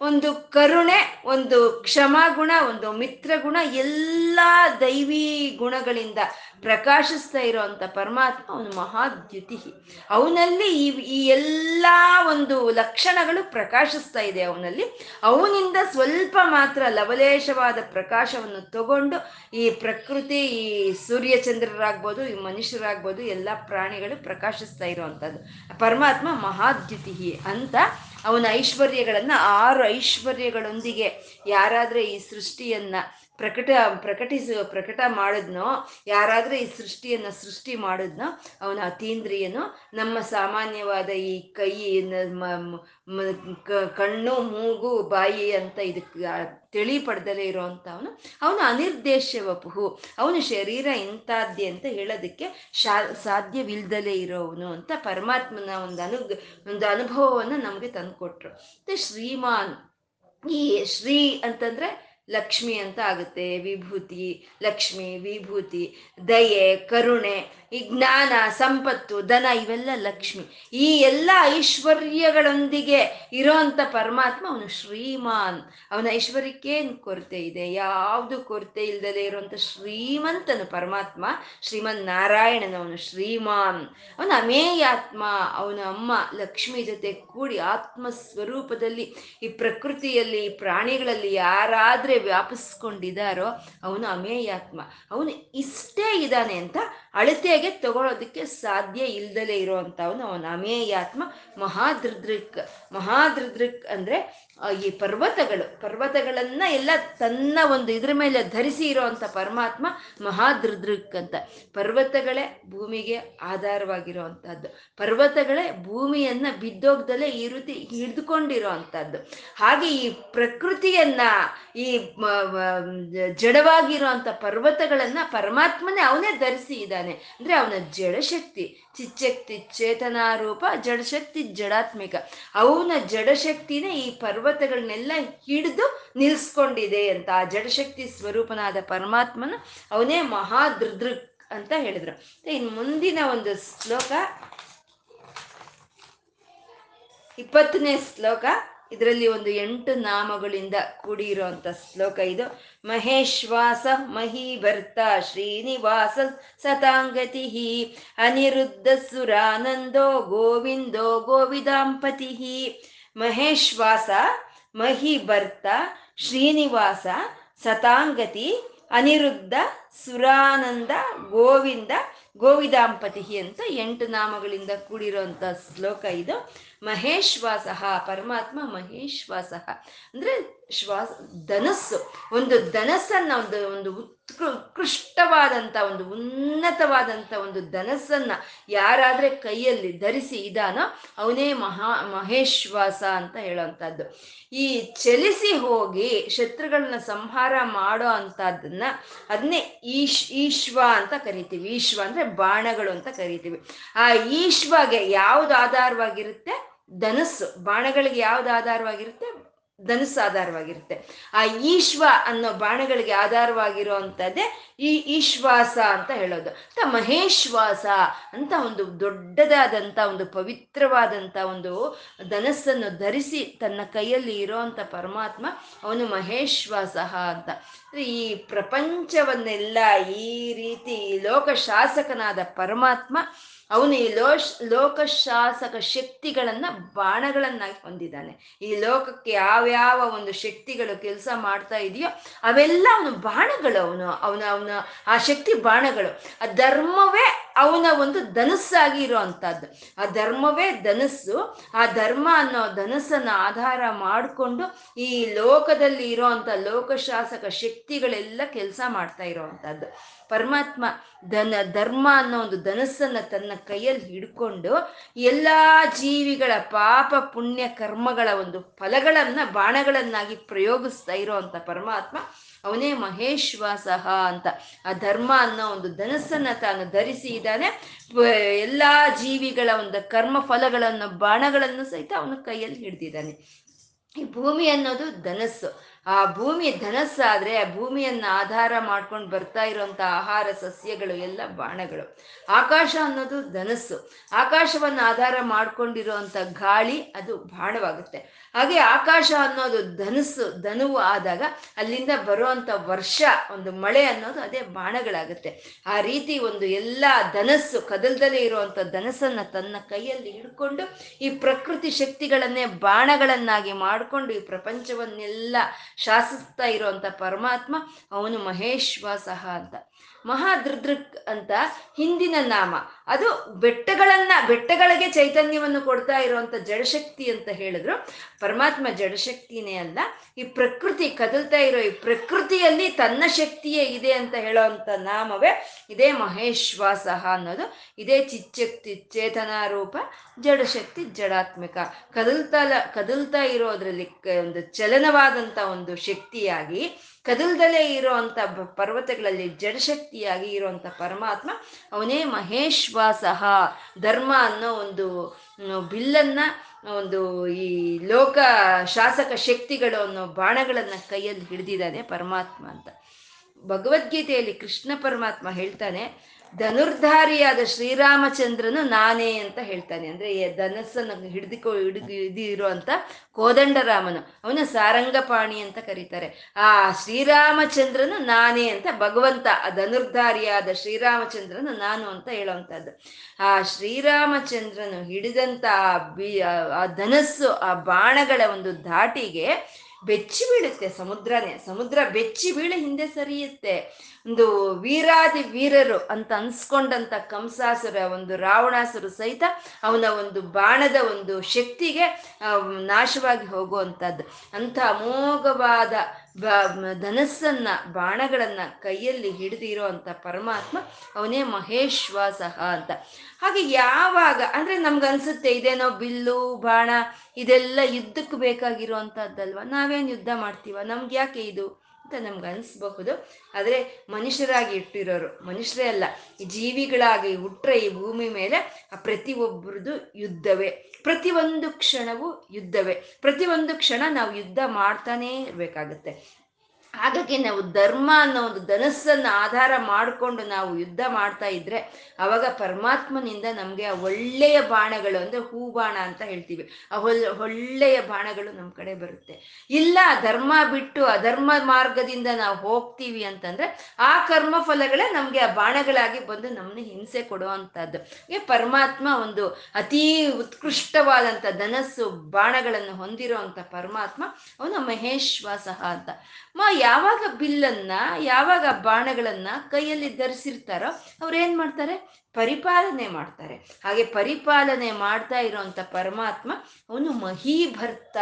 ಒಂದು ಕರುಣೆ, ಒಂದು ಕ್ಷಮಾಗುಣ, ಒಂದು ಮಿತ್ರ ಗುಣ ಎಲ್ಲ ದೈವಿ ಗುಣಗಳಿಂದ ಪ್ರಕಾಶಿಸ್ತಾ ಇರೋವಂಥ ಪರಮಾತ್ಮ ಅವನು ಮಹಾದ್ಯುತಿ. ಅವನಲ್ಲಿ ಈ ಈ ಎಲ್ಲ ಒಂದು ಲಕ್ಷಣಗಳು ಪ್ರಕಾಶಿಸ್ತಾ ಇದೆ ಅವನಲ್ಲಿ. ಅವನಿಂದ ಸ್ವಲ್ಪ ಮಾತ್ರ ಲವಲೇಶವಾದ ಪ್ರಕಾಶವನ್ನು ತಗೊಂಡು ಈ ಪ್ರಕೃತಿ, ಈ ಸೂರ್ಯಚಂದ್ರರಾಗ್ಬೋದು, ಈ ಮನುಷ್ಯರಾಗ್ಬೋದು, ಎಲ್ಲ ಪ್ರಾಣಿಗಳು ಪ್ರಕಾಶಿಸ್ತಾ ಇರುವಂಥದ್ದು. ಪರಮಾತ್ಮ ಮಹಾದ್ಯುತಿ ಅಂತ ಅವನ ಐಶ್ವರ್ಯಗಳನ್ನ, ಆರು ಐಶ್ವರ್ಯಗಳೊಂದಿಗೆ ಯಾರಾದರೆ ಈ ಸೃಷ್ಟಿಯನ್ನ ಪ್ರಕಟ, ಪ್ರಕಟಿಸ, ಪ್ರಕಟ ಮಾಡಿದ್ನೋ, ಯಾರಾದರೂ ಈ ಸೃಷ್ಟಿಯನ್ನ ಸೃಷ್ಟಿ ಮಾಡಿದ್ನೋ, ಅವನ ಅತೀಂದ್ರಿಯನು ನಮ್ಮ ಸಾಮಾನ್ಯವಾದ ಈ ಕೈ ಕಣ್ಣು, ಮೂಗು, ಬಾಯಿ ಅಂತ ಇದಕ್ಕೆ ತಿಳಿ ಪಡೆದಲೇ ಇರೋವಂಥ ಅವನು ಅನಿರ್ದೇಶ್ಯ ಅನಿರ್ದೇಶ ವಪುಹು ಅವನು ಶರೀರ ಇಂಥದ್ದೇ ಅಂತ ಹೇಳೋದಕ್ಕೆ ಶಾ, ಸಾಧ್ಯವಿಲ್ದಲೇ ಇರೋವನು ಅಂತ ಪರಮಾತ್ಮನ ಒಂದು ಅನು ಒಂದು ಅನುಭವವನ್ನು ನಮಗೆ ತಂದುಕೊಟ್ರು. ಮತ್ತು ಶ್ರೀಮಾನ್, ಈ ಶ್ರೀ ಅಂತಂದ್ರೆ ಲಕ್ಷ್ಮಿ ಅಂತ ಆಗುತ್ತೆ. ವಿಭೂತಿ, ಲಕ್ಷ್ಮಿ, ವಿಭೂತಿ, ದಯೆ, ಕರುಣೆ, ಈ ಜ್ಞಾನ, ಸಂಪತ್ತು, ಧನ, ಇವೆಲ್ಲ ಲಕ್ಷ್ಮಿ. ಈ ಎಲ್ಲ ಐಶ್ವರ್ಯಗಳೊಂದಿಗೆ ಇರೋಂಥ ಪರಮಾತ್ಮ ಅವನು ಶ್ರೀಮಾನ್. ಅವನ ಐಶ್ವರ್ಯಕ್ಕೇನು ಕೊರತೆ ಇದೆ? ಯಾವುದು ಕೊರತೆ ಇಲ್ದಲೇ ಇರುವಂತ ಶ್ರೀಮಂತನು ಪರಮಾತ್ಮ ಶ್ರೀಮನ್ ನಾರಾಯಣನ ಅವನು ಶ್ರೀಮಾನ್. ಅವನ ಅಮೇಯಾತ್ಮ, ಅವನ ಅಮ್ಮ ಲಕ್ಷ್ಮಿ ಜೊತೆ ಕೂಡಿ ಆತ್ಮ ಸ್ವರೂಪದಲ್ಲಿ ಈ ಪ್ರಕೃತಿಯಲ್ಲಿ ಪ್ರಾಣಿಗಳಲ್ಲಿ ಯಾರಾದ್ರೆ ವ್ಯಾಪಿಸ್ಕೊಂಡಿದ್ದಾರೋ ಅವನು ಅಮೇಯಾತ್ಮ. ಅವನು ಇಷ್ಟೇ ಇದ್ದಾನೆ ಅಂತ ಅಳತೆಗೆ ತಗೊಳ್ಳೋದಕ್ಕೆ ಸಾಧ್ಯ ಇಲ್ದಲೇ ಇರುವಂಥವನು ಅವನು ಅಮೇಯಾತ್ಮ. ಮಹಾದೃದೃಕ್ ಮಹಾದೃದೃಕ್ ಅಂದ್ರೆ ಈ ಪರ್ವತಗಳು, ಪರ್ವತಗಳನ್ನ ಎಲ್ಲ ತನ್ನ ಒಂದು ಇದ್ರ ಮೇಲೆ ಧರಿಸಿ ಇರೋವಂಥ ಪರಮಾತ್ಮ ಮಹಾದೃದೃಕ್ ಅಂತ. ಪರ್ವತಗಳೇ ಭೂಮಿಗೆ ಆಧಾರವಾಗಿರುವಂತಹದ್ದು. ಪರ್ವತಗಳೇ ಭೂಮಿಯನ್ನ ಬಿದ್ದೋಗ್ದಲೇ ಈ ರೀತಿ ಹಿಡಿದುಕೊಂಡಿರೋ ಅಂಥದ್ದು ಹಾಗೆ ಈ ಪ್ರಕೃತಿಯನ್ನ, ಈ ಜಡವಾಗಿರುವಂತ ಪರ್ವತಗಳನ್ನ ಪರಮಾತ್ಮನೇ ಅವನೇ ಧರಿಸಿ ಇದ್ದಾನೆ. ಅಂದ್ರೆ ಅವನ ಜಡಶಕ್ತಿ. ಚಿಚ್ಚಕ್ತಿ ಚೇತನಾರೂಪ, ಜಡಶಕ್ತಿ ಜಡಾತ್ಮಿಕ. ಅವನ ಜಡಶಕ್ತಿನೇ ಈ ಪರ್ವತಗಳನ್ನೆಲ್ಲ ಹಿಡಿದು ನಿಲ್ಸ್ಕೊಂಡಿದೆ ಅಂತ. ಆ ಜಡಶಕ್ತಿ ಸ್ವರೂಪನಾದ ಪರಮಾತ್ಮನ ಅವನೇ ಮಹಾದೃದೃಕ್ ಅಂತ ಹೇಳಿದ್ರು. ಇನ್ನು ಮುಂದಿನ ಒಂದು ಶ್ಲೋಕ, ಇಪ್ಪತ್ತನೇ ಶ್ಲೋಕ ಇದರಲ್ಲಿ ಒಂದು ಎಂಟು ನಾಮಗಳಿಂದ ಕೂಡಿರುವಂತ ಶ್ಲೋಕ ಇದು. ಮಹೇಶ್ವಾಸ ಮಹೀಭರ್ತ ಶ್ರೀನಿವಾಸ ಸತಾಂಗತಿ ಅನಿರುದ್ಧ ಸುರಾನಂದೋ ಗೋವಿಂದೋ ಗೋವಿದಾಂಪತಿ ಮಹೇಶ್ವಾಸ ಮಹಿಭರ್ತ ಶ್ರೀನಿವಾಸ ಸತಾಂಗತಿ ಅನಿರುದ್ಧ, ಸುರಾನಂದ, ಗೋವಿಂದ ಗೋವಿದಾಂಪತಿ ಅಂತ ಎಂಟು ನಾಮಗಳಿಂದ ಕೂಡಿರುವಂತ ಶ್ಲೋಕ ಇದು. ಮಹೇಶ್ವಾಸ, ಪರಮಾತ್ಮ ಮಹೇಶ್ವಾಸ. ಅಂದ್ರೆ ಶ್ವಾಸ, ಧನಸ್ಸು. ಒಂದು ಧನಸ್ಸನ್ನ ಒಂದು ಒಂದು ಉತ್ಕೃಷ್ಟವಾದಂಥ ಒಂದು ಉನ್ನತವಾದಂಥ ಒಂದು ಧನಸ್ಸನ್ನು ಯಾರಾದರೆ ಕೈಯಲ್ಲಿ ಧರಿಸಿ ಇದಾನೋ, ಅವನೇ ಮಹಾ ಮಹೇಶ್ವಾಸ ಅಂತ ಹೇಳೋವಂಥದ್ದು ಈ ಚಲಿಸಿ ಹೋಗಿ ಶತ್ರುಗಳನ್ನ ಸಂಹಾರ ಮಾಡೋ ಅಂಥದ್ದನ್ನು ಅದನ್ನೇ ಈಶ್ ಈಶ್ವ ಅಂತ ಕರಿತೀವಿ. ಈಶ್ವ ಅಂದರೆ ಬಾಣಗಳು ಅಂತ ಕರಿತೀವಿ. ಆ ಈಶ್ವಗೆ ಯಾವುದು ಆಧಾರವಾಗಿರುತ್ತೆ? ಧನಸ್ಸು. ಬಾಣಗಳಿಗೆ ಯಾವ್ದು ಆಧಾರವಾಗಿರುತ್ತೆ? ಧನುಸ್ಸು ಆಧಾರವಾಗಿರುತ್ತೆ. ಆ ಈಶ್ವ ಅನ್ನೋ ಬಾಣಗಳಿಗೆ ಆಧಾರವಾಗಿರುವಂಥದ್ದೇ ಈ ಈಶ್ವಾಸ ಅಂತ ಹೇಳೋದು. ಅಂತ ಮಹೇಶ್ವಾಸ ಅಂತ ಒಂದು ದೊಡ್ಡದಾದಂಥ ಒಂದು ಪವಿತ್ರವಾದಂಥ ಒಂದು ಧನಸ್ಸನ್ನು ಧರಿಸಿ ತನ್ನ ಕೈಯಲ್ಲಿ ಇರೋವಂಥ ಪರಮಾತ್ಮ ಅವನು ಮಹೇಶ್ವಾಸ ಅಂತ. ಈ ಪ್ರಪಂಚವನ್ನೆಲ್ಲ ಈ ರೀತಿ ಲೋಕ ಶಾಸಕನಾದ ಪರಮಾತ್ಮ ಅವನು ಈ ಲೋಕ ಲೋಕಶಾಸಕ ಶಕ್ತಿಗಳನ್ನ ಬಾಣಗಳನ್ನಾಗಿ ಹೊಂದಿದ್ದಾನೆ. ಈ ಲೋಕಕ್ಕೆ ಯಾವ್ಯಾವ ಒಂದು ಶಕ್ತಿಗಳು ಕೆಲಸ ಮಾಡ್ತಾ ಇದೆಯೋ ಅವೆಲ್ಲ ಅವನು ಬಾಣಗಳು ಅವನು, ಅವನ ಅವನ ಆ ಶಕ್ತಿ ಬಾಣಗಳು. ಆ ಧರ್ಮವೇ ಅವನ ಒಂದು ಧನಸ್ಸಾಗಿ ಇರೋ ಅಂಥದ್ದು ಆ ಧರ್ಮವೇ ಧನಸ್ಸು. ಆ ಧರ್ಮ ಅನ್ನೋ ಧನಸ್ಸನ್ನ ಆಧಾರ ಮಾಡಿಕೊಂಡು ಈ ಲೋಕದಲ್ಲಿ ಇರೋವಂಥ ಲೋಕಶಾಸಕ ಶಕ್ತಿಗಳೆಲ್ಲ ಕೆಲಸ ಮಾಡ್ತಾ ಇರೋವಂಥದ್ದು ಪರಮಾತ್ಮ ಧನ, ಧರ್ಮ ಅನ್ನೋ ಒಂದು ಧನಸ್ಸನ್ನ ತನ್ನ ಕೈಯಲ್ಲಿ ಹಿಡ್ಕೊಂಡು ಎಲ್ಲ ಜೀವಿಗಳ ಪಾಪ, ಪುಣ್ಯ, ಕರ್ಮಗಳ ಒಂದು ಫಲಗಳನ್ನ, ಬಾಣಗಳನ್ನಾಗಿ ಪ್ರಯೋಗಿಸ್ತಾ ಇರೋವಂಥ ಪರಮಾತ್ಮ ಅವನೇ ಮಹೇಶ್ವಾಸಹ ಅಂತ. ಆ ಧರ್ಮ ಅನ್ನೋ ಒಂದು ಧನಸ್ಸನ್ನ ತಾನು ಧರಿಸಿ ಇದ್ದಾನೆ. ಎಲ್ಲಾ ಜೀವಿಗಳ ಒಂದು ಕರ್ಮ ಫಲಗಳನ್ನು, ಬಾಣಗಳನ್ನು ಸಹಿತ ಅವನ ಕೈಯಲ್ಲಿ ಹಿಡ್ದಿದ್ದಾನೆ. ಈ ಭೂಮಿ ಅನ್ನೋದು ಧನಸ್ಸು. ಆ ಭೂಮಿ ಧನಸ್ಸಾದ್ರೆ ಆ ಭೂಮಿಯನ್ನ ಆಧಾರ ಮಾಡ್ಕೊಂಡು ಬರ್ತಾ ಇರುವಂತ ಆಹಾರ ಸಸ್ಯಗಳು ಎಲ್ಲ ಬಾಣಗಳು. ಆಕಾಶ ಅನ್ನೋದು ಧನಸ್ಸು. ಆಕಾಶವನ್ನು ಆಧಾರ ಮಾಡ್ಕೊಂಡಿರುವಂತ ಗಾಳಿ ಅದು ಬಾಣವಾಗುತ್ತೆ. ಹಾಗೆ ಆಕಾಶ ಅನ್ನೋದು ಧನಸ್ಸು. ಧನುವು ಆದಾಗ ಅಲ್ಲಿಂದ ಬರುವಂತ ವರ್ಷ, ಒಂದು ಮಳೆ ಅನ್ನೋದು ಅದೇ ಬಾಣಗಳಾಗುತ್ತೆ. ಆ ರೀತಿ ಒಂದು ಎಲ್ಲ ಧನಸ್ಸು, ಕದಲ್ದಲ್ಲೇ ಇರುವಂತ ಧನಸ್ಸನ್ನ ತನ್ನ ಕೈಯಲ್ಲಿ ಹಿಡ್ಕೊಂಡು ಈ ಪ್ರಕೃತಿ ಶಕ್ತಿಗಳನ್ನೇ ಬಾಣಗಳನ್ನಾಗಿ ಮಾಡಿಕೊಂಡು ಈ ಪ್ರಪಂಚವನ್ನೆಲ್ಲ ಶಾಸಿಸ್ತಾ ಇರುವಂತ ಪರಮಾತ್ಮ ಅವನು ಮಹೇಶ್ವಾಸಹ ಅಂತ. ಮಹಾದೃದೃಕ್ ಅಂತ ಹಿಂದಿನ ನಾಮ. ಅದು ಬೆಟ್ಟಗಳನ್ನ, ಬೆಟ್ಟಗಳಿಗೆ ಚೈತನ್ಯವನ್ನು ಕೊಡ್ತಾ ಇರುವಂತ ಜಡಶಕ್ತಿ ಅಂತ ಹೇಳಿದ್ರು. ಪರಮಾತ್ಮ ಜಡಶಕ್ತಿನೇ ಅಲ್ಲ, ಈ ಪ್ರಕೃತಿ ಕದಲ್ತಾ ಇರೋ ಈ ಪ್ರಕೃತಿಯಲ್ಲಿ ತನ್ನ ಶಕ್ತಿಯೇ ಇದೆ ಅಂತ ಹೇಳೋವಂಥ ನಾಮವೇ ಇದೇ ಮಹೇಶ್ವಾಸಹ ಅನ್ನೋದು. ಇದೇ ಚಿಚ್ಚಕ್ತಿ, ಚೇತನಾರೂಪ, ಜಡಶಕ್ತಿ, ಜಡಾತ್ಮಕ. ಕದಲ್ತಾ ಕದಲ್ತಾ ಇರೋದ್ರಲ್ಲಿ ಒಂದು ಚಲನವಾದಂಥ ಒಂದು ಶಕ್ತಿಯಾಗಿ ಕದಲ್ದಲೇ ಇರುವಂತ ಪರ್ವತಗಳಲ್ಲಿ ಜಡಶಕ್ತಿಯಾಗಿ ಇರುವಂತ ಪರಮಾತ್ಮ, ಅವನೇ ಮಹೇಶ್ವಾಸಹ, ಧರ್ಮ ಅನ್ನೋ ಒಂದು ಬಿಲ್ಲನ್ನ ಒಂದು ಈ ಲೋಕ ಶಾಸಕ ಶಕ್ತಿಗಳು ಅನ್ನೋ ಬಾಣಗಳನ್ನ ಕೈಯಲ್ಲಿ ಹಿಡಿದಿದ್ದಾನೆ ಪರಮಾತ್ಮ ಅಂತ. ಭಗವದ್ಗೀತೆಯಲ್ಲಿ ಕೃಷ್ಣ ಪರಮಾತ್ಮ ಹೇಳ್ತಾನೆ ಧನುರ್ಧಾರಿಯಾದ ಶ್ರೀರಾಮಚಂದ್ರನು ನಾನೇ ಅಂತ ಹೇಳ್ತಾನೆ. ಅಂದ್ರೆ ಧನಸ್ಸನ್ನು ಹಿಡಿದುಕೊ ಹಿಡಿದು ಇರುವಂತ ಕೋದಂಡರಾಮನು. ಅವನು ಸಾರಂಗಪಾಣಿ ಅಂತ ಕರೀತಾರೆ. ಆ ಶ್ರೀರಾಮಚಂದ್ರನು ನಾನೇ ಅಂತ ಭಗವಂತ, ಆ ಧನುರ್ಧಾರಿಯಾದ ಶ್ರೀರಾಮಚಂದ್ರನು ನಾನು ಅಂತ ಹೇಳುವಂತಹದ್ದು ಆ ಶ್ರೀರಾಮಚಂದ್ರನು ಹಿಡಿದಂತ ಆ ಬಿ ಆ ಧನಸ್ಸು, ಆ ಬಾಣಗಳ ಒಂದು ಧಾಟಿಗೆ ಬೆಚ್ಚಿ ಬೀಳುತ್ತೆ ಸಮುದ್ರನೇ. ಸಮುದ್ರ ಬೆಚ್ಚಿ ಬೀಳಿ ಹಿಂದೆ ಸರಿಯುತ್ತೆ. ಒಂದು ವೀರಾದಿ ವೀರರು ಅಂತ ಅನ್ಸ್ಕೊಂಡಂತ ಕಂಸಾಸುರ, ಒಂದು ರಾವಣಾಸುರ ಸಹಿತ ಅವನ ಒಂದು ಬಾಣದ ಒಂದು ಶಕ್ತಿಗೆ ನಾಶವಾಗಿ ಹೋಗುವಂಥದ್ದು. ಅಂಥ ಅಮೋಘವಾದ ಧನಸ್ಸನ್ನ, ಬಾಣಗಳನ್ನ ಕೈಯಲ್ಲಿ ಹಿಡಿದಿರೋ ಅಂತ ಪರಮಾತ್ಮ ಅವನೇ ಮಹೇಶ್ವಾಸಹ ಅಂತ. ಹಾಗೆ ಯಾವಾಗ, ಅಂದ್ರೆ ನಮ್ಗನ್ಸುತ್ತೆ ಇದೇನೋ ಬಿಲ್ಲು, ಬಾಣ, ಇದೆಲ್ಲ ಯುದ್ಧಕ್ಕೆ ಬೇಕಾಗಿರುವಂತಹದ್ದಲ್ವ ನಾವೇನು ಯುದ್ಧ ಮಾಡ್ತೀವ? ನಮ್ಗೆ ಯಾಕೆ ಇದು? ಅಂತ ನಮ್ಗೆ ಅನಿಸ್ಬಹುದು. ಆದರೆ ಮನುಷ್ಯರಾಗಿ ಇಟ್ಟಿರೋರು, ಮನುಷ್ಯರೇ ಅಲ್ಲ, ಈ ಜೀವಿಗಳಾಗಿ ಹುಟ್ಟ್ರೆ ಈ ಭೂಮಿ ಮೇಲೆ ಆ ಪ್ರತಿಯೊಬ್ಬರದು ಯುದ್ಧವೇ. ಪ್ರತಿಯೊಂದು ಕ್ಷಣವೂ ಯುದ್ಧವೇ. ಪ್ರತಿಯೊಂದು ಕ್ಷಣ ನಾವು ಯುದ್ಧ ಮಾಡ್ತಾನೇ ಇರಬೇಕಾಗತ್ತೆ. ಹಾಗಾಗಿ ನಾವು ಧರ್ಮ ಅನ್ನೋ ಒಂದು ಧನಸ್ಸನ್ನು ಆಧಾರ ಮಾಡಿಕೊಂಡು ನಾವು ಯುದ್ಧ ಮಾಡ್ತಾ ಇದ್ರೆ ಅವಾಗ ಪರಮಾತ್ಮನಿಂದ ನಮಗೆ ಆ ಒಳ್ಳೆಯ ಬಾಣಗಳು, ಅಂದರೆ ಹೂ ಬಾಣ ಅಂತ ಹೇಳ್ತೀವಿ. ಆ ಒಳ್ಳೆಯ ಬಾಣಗಳು ನಮ್ಮ ಕಡೆ ಬರುತ್ತೆ. ಇಲ್ಲ, ಧರ್ಮ ಬಿಟ್ಟು ಅಧರ್ಮ ಮಾರ್ಗದಿಂದ ನಾವು ಹೋಗ್ತೀವಿ ಅಂತಂದ್ರೆ ಆ ಕರ್ಮ ಫಲಗಳೇ ನಮಗೆ ಆ ಬಾಣಗಳಾಗಿ ಬಂದು ನಮ್ಮನ್ನ ಹಿಂಸೆ ಕೊಡುವಂಥದ್ದು. ಈ ಪರಮಾತ್ಮ ಒಂದು ಅತೀ ಉತ್ಕೃಷ್ಟವಾದಂಥ ಧನಸ್ಸು, ಬಾಣಗಳನ್ನು ಹೊಂದಿರೋ ಪರಮಾತ್ಮ, ಅವನು ಮಹೇಶ್ವಾಸಹ ಅಂತ. ಮ ಯಾವಾಗ ಬಿಲ್ಲನ್ನ ಯಾವಾಗ ಬಾಣಗಳನ್ನ ಕೈಯಲ್ಲಿ ಧರಿಸಿರ್ತಾರೋ ಅವ್ರು ಏನ್ ಮಾಡ್ತಾರೆ? ಪರಿಪಾಲನೆ ಮಾಡ್ತಾರೆ. ಹಾಗೆ ಪರಿಪಾಲನೆ ಮಾಡ್ತಾ ಇರೋಂಥ ಪರಮಾತ್ಮ ಅವನು ಮಹೀಭರ್ತ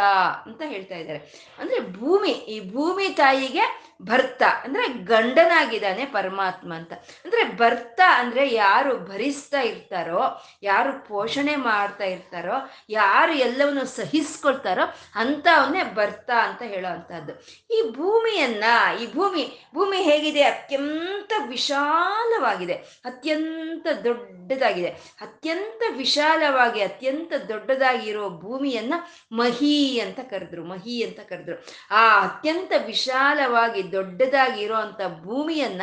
ಅಂತ ಹೇಳ್ತಾ ಇದ್ದಾರೆ. ಅಂದ್ರೆ ಭೂಮಿ, ಈ ಭೂಮಿ ತಾಯಿಗೆ ಭರ್ತ ಅಂದ್ರೆ ಗಂಡನಾಗಿದ್ದಾನೆ ಪರಮಾತ್ಮ ಅಂತ. ಅಂದ್ರೆ ಭರ್ತ ಅಂದ್ರೆ ಯಾರು ಭರಿಸ್ತಾ ಇರ್ತಾರೋ, ಯಾರು ಪೋಷಣೆ ಮಾಡ್ತಾ ಇರ್ತಾರೋ, ಯಾರು ಎಲ್ಲವನ್ನು ಸಹಿಸ್ಕೊಳ್ತಾರೋ ಅಂತ ಅವನೇ ಭರ್ತ ಅಂತ ಹೇಳೋ ಈ ಭೂಮಿಯನ್ನ, ಈ ಭೂಮಿ ಭೂಮಿ ಹೇಗಿದೆ? ಅತ್ಯಂತ ವಿಶಾಲವಾಗಿದೆ. ಅತ್ಯಂತ ದೊಡ್ಡದಾಗಿದೆ. ಅತ್ಯಂತ ವಿಶಾಲವಾಗಿ, ಅತ್ಯಂತ ದೊಡ್ಡದಾಗಿರೋ ಭೂಮಿಯನ್ನ ಮಹಿ ಅಂತ ಕರೆದ್ರು, ಮಹಿ ಅಂತ ಕರೆದ್ರು. ಆ ಅತ್ಯಂತ ವಿಶಾಲವಾಗಿ ದೊಡ್ಡದಾಗಿ ಅಂತ ಭೂಮಿಯನ್ನ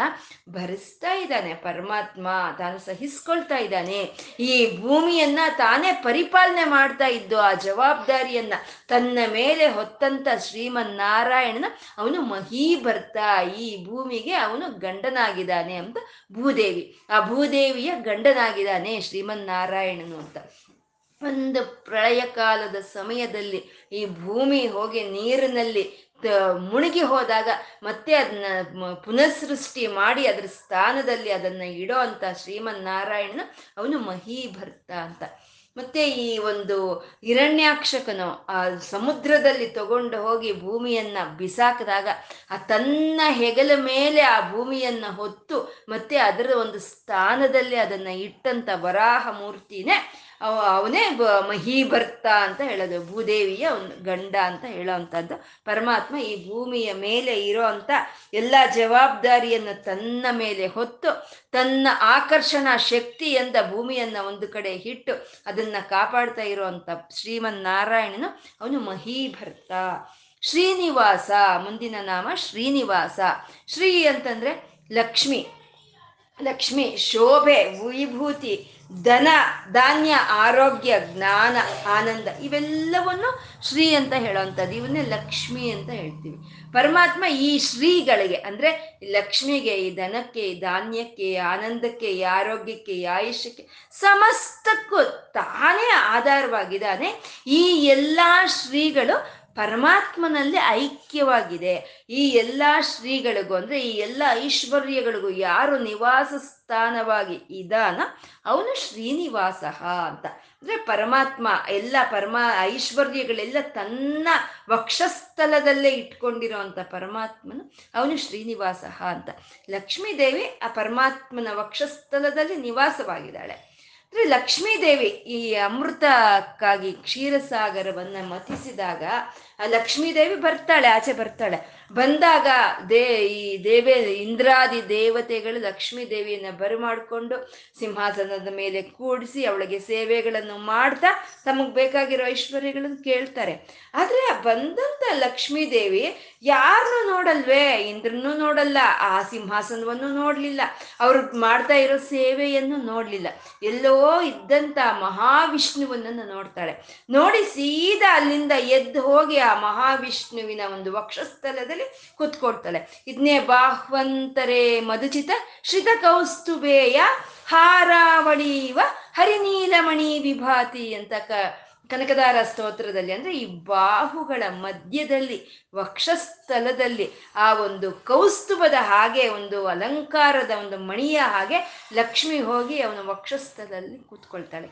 ಭರಿಸ್ತಾ ಇದ್ದಾನೆ, ಪರಮಾತ್ಮ ತಾನು ಸಹಿಸ್ಕೊಳ್ತಾ ಇದ್ದಾನೆ. ಈ ಭೂಮಿಯನ್ನ ತಾನೇ ಪರಿಪಾಲನೆ ಮಾಡ್ತಾ ಇದ್ದು, ಆ ಜವಾಬ್ದಾರಿಯನ್ನ ತನ್ನ ಮೇಲೆ ಹೊತ್ತಂತ ಶ್ರೀಮನ್ನಾರಾಯಣನ ಅವನು ಮಹಿ ಬರ್ತಾ, ಈ ಭೂಮಿಗೆ ಅವನು ಗಂಡನಾಗಿದ್ದಾನೆ ಅಂತ ಭೂದೇವಿ. ಆ ಭೂದೇವಿಯ ಗಂಡನಾಗಿದ್ದಾನೆ ಶ್ರೀಮನ್ನಾರಾಯಣನು ಅಂತ. ಒಂದು ಪ್ರಳಯ ಕಾಲದ ಸಮಯದಲ್ಲಿ ಈ ಭೂಮಿ ಹೋಗಿ ನೀರಿನಲ್ಲಿ ಮುಳುಗಿ ಹೋದಾಗ ಮತ್ತೆ ಅದನ್ನ ಪುನಃಸೃಷ್ಟಿ ಮಾಡಿ ಅದರ ಸ್ಥಾನದಲ್ಲಿ ಅದನ್ನ ಇಡೋ ಅಂತ ಶ್ರೀಮನ್ನಾರಾಯಣನ ಅವನು ಮಹೀಭರ್ತ ಅಂತ. ಮತ್ತೆ ಈ ಒಂದು ಹಿರಣ್ಯಾಕ್ಷಕನು ಆ ಸಮುದ್ರದಲ್ಲಿ ತಗೊಂಡು ಹೋಗಿ ಭೂಮಿಯನ್ನ ಬಿಸಾಕಿದಾಗ ಆ ತನ್ನ ಹೆಗಲ ಮೇಲೆ ಆ ಭೂಮಿಯನ್ನ ಹೊತ್ತು ಮತ್ತೆ ಅದರ ಒಂದು ಸ್ಥಾನದಲ್ಲಿ ಅದನ್ನ ಇಟ್ಟಂತ ವರಾಹ ಮೂರ್ತಿನೇ ಅವನೇ ಮಹೀಭರ್ತ ಅಂತ ಹೇಳೋದು. ಭೂದೇವಿಯ ಒಂದು ಗಂಡ ಅಂತ ಹೇಳೋವಂಥದ್ದು. ಪರಮಾತ್ಮ ಈ ಭೂಮಿಯ ಮೇಲೆ ಇರೋ ಅಂತ ಎಲ್ಲ ಜವಾಬ್ದಾರಿಯನ್ನು ತನ್ನ ಮೇಲೆ ಹೊತ್ತು ತನ್ನ ಆಕರ್ಷಣಾ ಶಕ್ತಿಯಿಂದ ಭೂಮಿಯನ್ನು ಒಂದು ಕಡೆ ಇಟ್ಟು ಅದನ್ನು ಕಾಪಾಡ್ತಾ ಇರೋವಂಥ ಶ್ರೀಮನ್ ನಾರಾಯಣನು ಅವನು ಮಹೀಭರ್ತ. ಶ್ರೀನಿವಾಸ, ಮುಂದಿನ ನಾಮ ಶ್ರೀನಿವಾಸ. ಶ್ರೀ ಅಂತಂದರೆ ಲಕ್ಷ್ಮಿ. ಲಕ್ಷ್ಮಿ, ಶೋಭೆ, ವಿಭೂತಿ. ಧನ, ಧಾನ್ಯ, ಆರೋಗ್ಯ, ಜ್ಞಾನ, ಆನಂದ ಇವೆಲ್ಲವನ್ನು ಶ್ರೀ ಅಂತ ಹೇಳೋವಂಥದ್ದು ಇವನ್ನೇ ಲಕ್ಷ್ಮಿ ಅಂತ ಹೇಳ್ತೀವಿ. ಪರಮಾತ್ಮ ಈ ಶ್ರೀಗಳಿಗೆ, ಅಂದ್ರೆ ಲಕ್ಷ್ಮಿಗೆ, ಈ ಧನಕ್ಕೆ, ಈ ಧಾನ್ಯಕ್ಕೆ ಆನಂದಕ್ಕೆ, ಈ ಆರೋಗ್ಯಕ್ಕೆ, ಈ ಆಯುಷ್ಯಕ್ಕೆ ಸಮಸ್ತಕ್ಕೂ ತಾನೇ ಆಧಾರವಾಗಿದ್ದಾನೆ. ಈ ಎಲ್ಲ ಶ್ರೀಗಳು ಪರಮಾತ್ಮನಲ್ಲಿ ಐಕ್ಯವಾಗಿದೆ. ಈ ಎಲ್ಲ ಶ್ರೀಗಳಿಗೂ, ಅಂದ್ರೆ ಈ ಎಲ್ಲ ಐಶ್ವರ್ಯಗಳಿಗೂ ಯಾರು ನಿವಾಸ ಸ್ಥಾನವಾಗಿ ಇದಾನ? ಅವನು ಶ್ರೀನಿವಾಸ ಅಂತ. ಅಂದ್ರೆ ಪರಮಾತ್ಮ, ಎಲ್ಲ ಪರಮ, ಐಶ್ವರ್ಯಗಳೆಲ್ಲ ತನ್ನ ವಕ್ಷಸ್ಥಲದಲ್ಲೇ ಇಟ್ಕೊಂಡಿರುವಂತ ಪರಮಾತ್ಮನು ಅವನು ಶ್ರೀನಿವಾಸ ಅಂತ. ಲಕ್ಷ್ಮೀದೇವಿ ಆ ಪರಮಾತ್ಮನ ವಕ್ಷಸ್ಥಲದಲ್ಲಿ ನಿವಾಸವಾಗಿದ್ದಾಳೆ. ಅಂದ್ರೆ ಲಕ್ಷ್ಮೀದೇವಿ ಈ ಅಮೃತಕ್ಕಾಗಿ ಕ್ಷೀರಸಾಗರವನ್ನ ಮತಿಸಿದಾಗ ಲಕ್ಷ್ಮೀದೇವಿ ಬರ್ತಾಳೆ, ಆಚೆ ಬರ್ತಾಳೆ. ಬಂದಾಗ ದೇ, ಈ ದೇವೇ, ಇಂದ್ರಾದಿ ದೇವತೆಗಳು ಲಕ್ಷ್ಮೀ ದೇವಿಯನ್ನ ಬರಮಾಡಿಕೊಂಡು ಸಿಂಹಾಸನದ ಮೇಲೆ ಕೂಡಿಸಿ ಅವಳಿಗೆ ಸೇವೆಗಳನ್ನು ಮಾಡ್ತಾ ತಮಗೆ ಬೇಕಾಗಿರೋ ಐಶ್ವರ್ಯಗಳನ್ನು ಕೇಳ್ತಾರೆ. ಆದರೆ ಬಂದಂತ ಲಕ್ಷ್ಮೀ ದೇವಿ ಯಾರನ್ನೂ ನೋಡಲ್ವೇ? ಇಂದ್ರನ್ನೂ ನೋಡಲ್ಲ, ಆ ಸಿಂಹಾಸನವನ್ನು ನೋಡಲಿಲ್ಲ. ಅವ್ರು ಮಾಡ್ತಾ ಇರೋ ಸೇವೆಯನ್ನು ನೋಡ್ಲಿಲ್ಲ. ಎಲ್ಲೋ ಇದ್ದಂತ ಮಹಾವಿಷ್ಣುವನ್ನ ನೋಡ್ತಾಳೆ. ನೋಡಿ ಸೀದಾ ಅಲ್ಲಿಂದ ಎದ್ದು ಹೋಗಿ ಆ ಮಹಾವಿಷ್ಣುವಿನ ಒಂದು ವಕ್ಷಸ್ಥಲದಲ್ಲಿ ಕುತ್ಕೊಳ್ತಾಳೆ. ಇದನ್ನೇ ಬಾಹ್ವಂತರೆ ಮಧುಚಿತ ಶ್ರಿತ ಕೌಸ್ತುಬೇಯ ಹಾರಾವಳಿವ ಹರಿನೀಲಮಣಿ ವಿಭಾತಿ ಅಂತ ಕ, ಕನಕದಾರ ಸ್ತೋತ್ರದಲ್ಲಿ. ಅಂದ್ರೆ ಈ ಬಾಹುಗಳ ಮಧ್ಯದಲ್ಲಿ ವಕ್ಷಸ್ಥಲದಲ್ಲಿ ಆ ಒಂದು ಕೌಸ್ತುಭದ ಹಾಗೆ, ಒಂದು ಅಲಂಕಾರದ ಒಂದು ಮಣಿಯ ಹಾಗೆ ಲಕ್ಷ್ಮಿ ಹೋಗಿ ಅವನ ವಕ್ಷಸ್ಥಲದಲ್ಲಿ ಕೂತ್ಕೊಳ್ತಾಳೆ.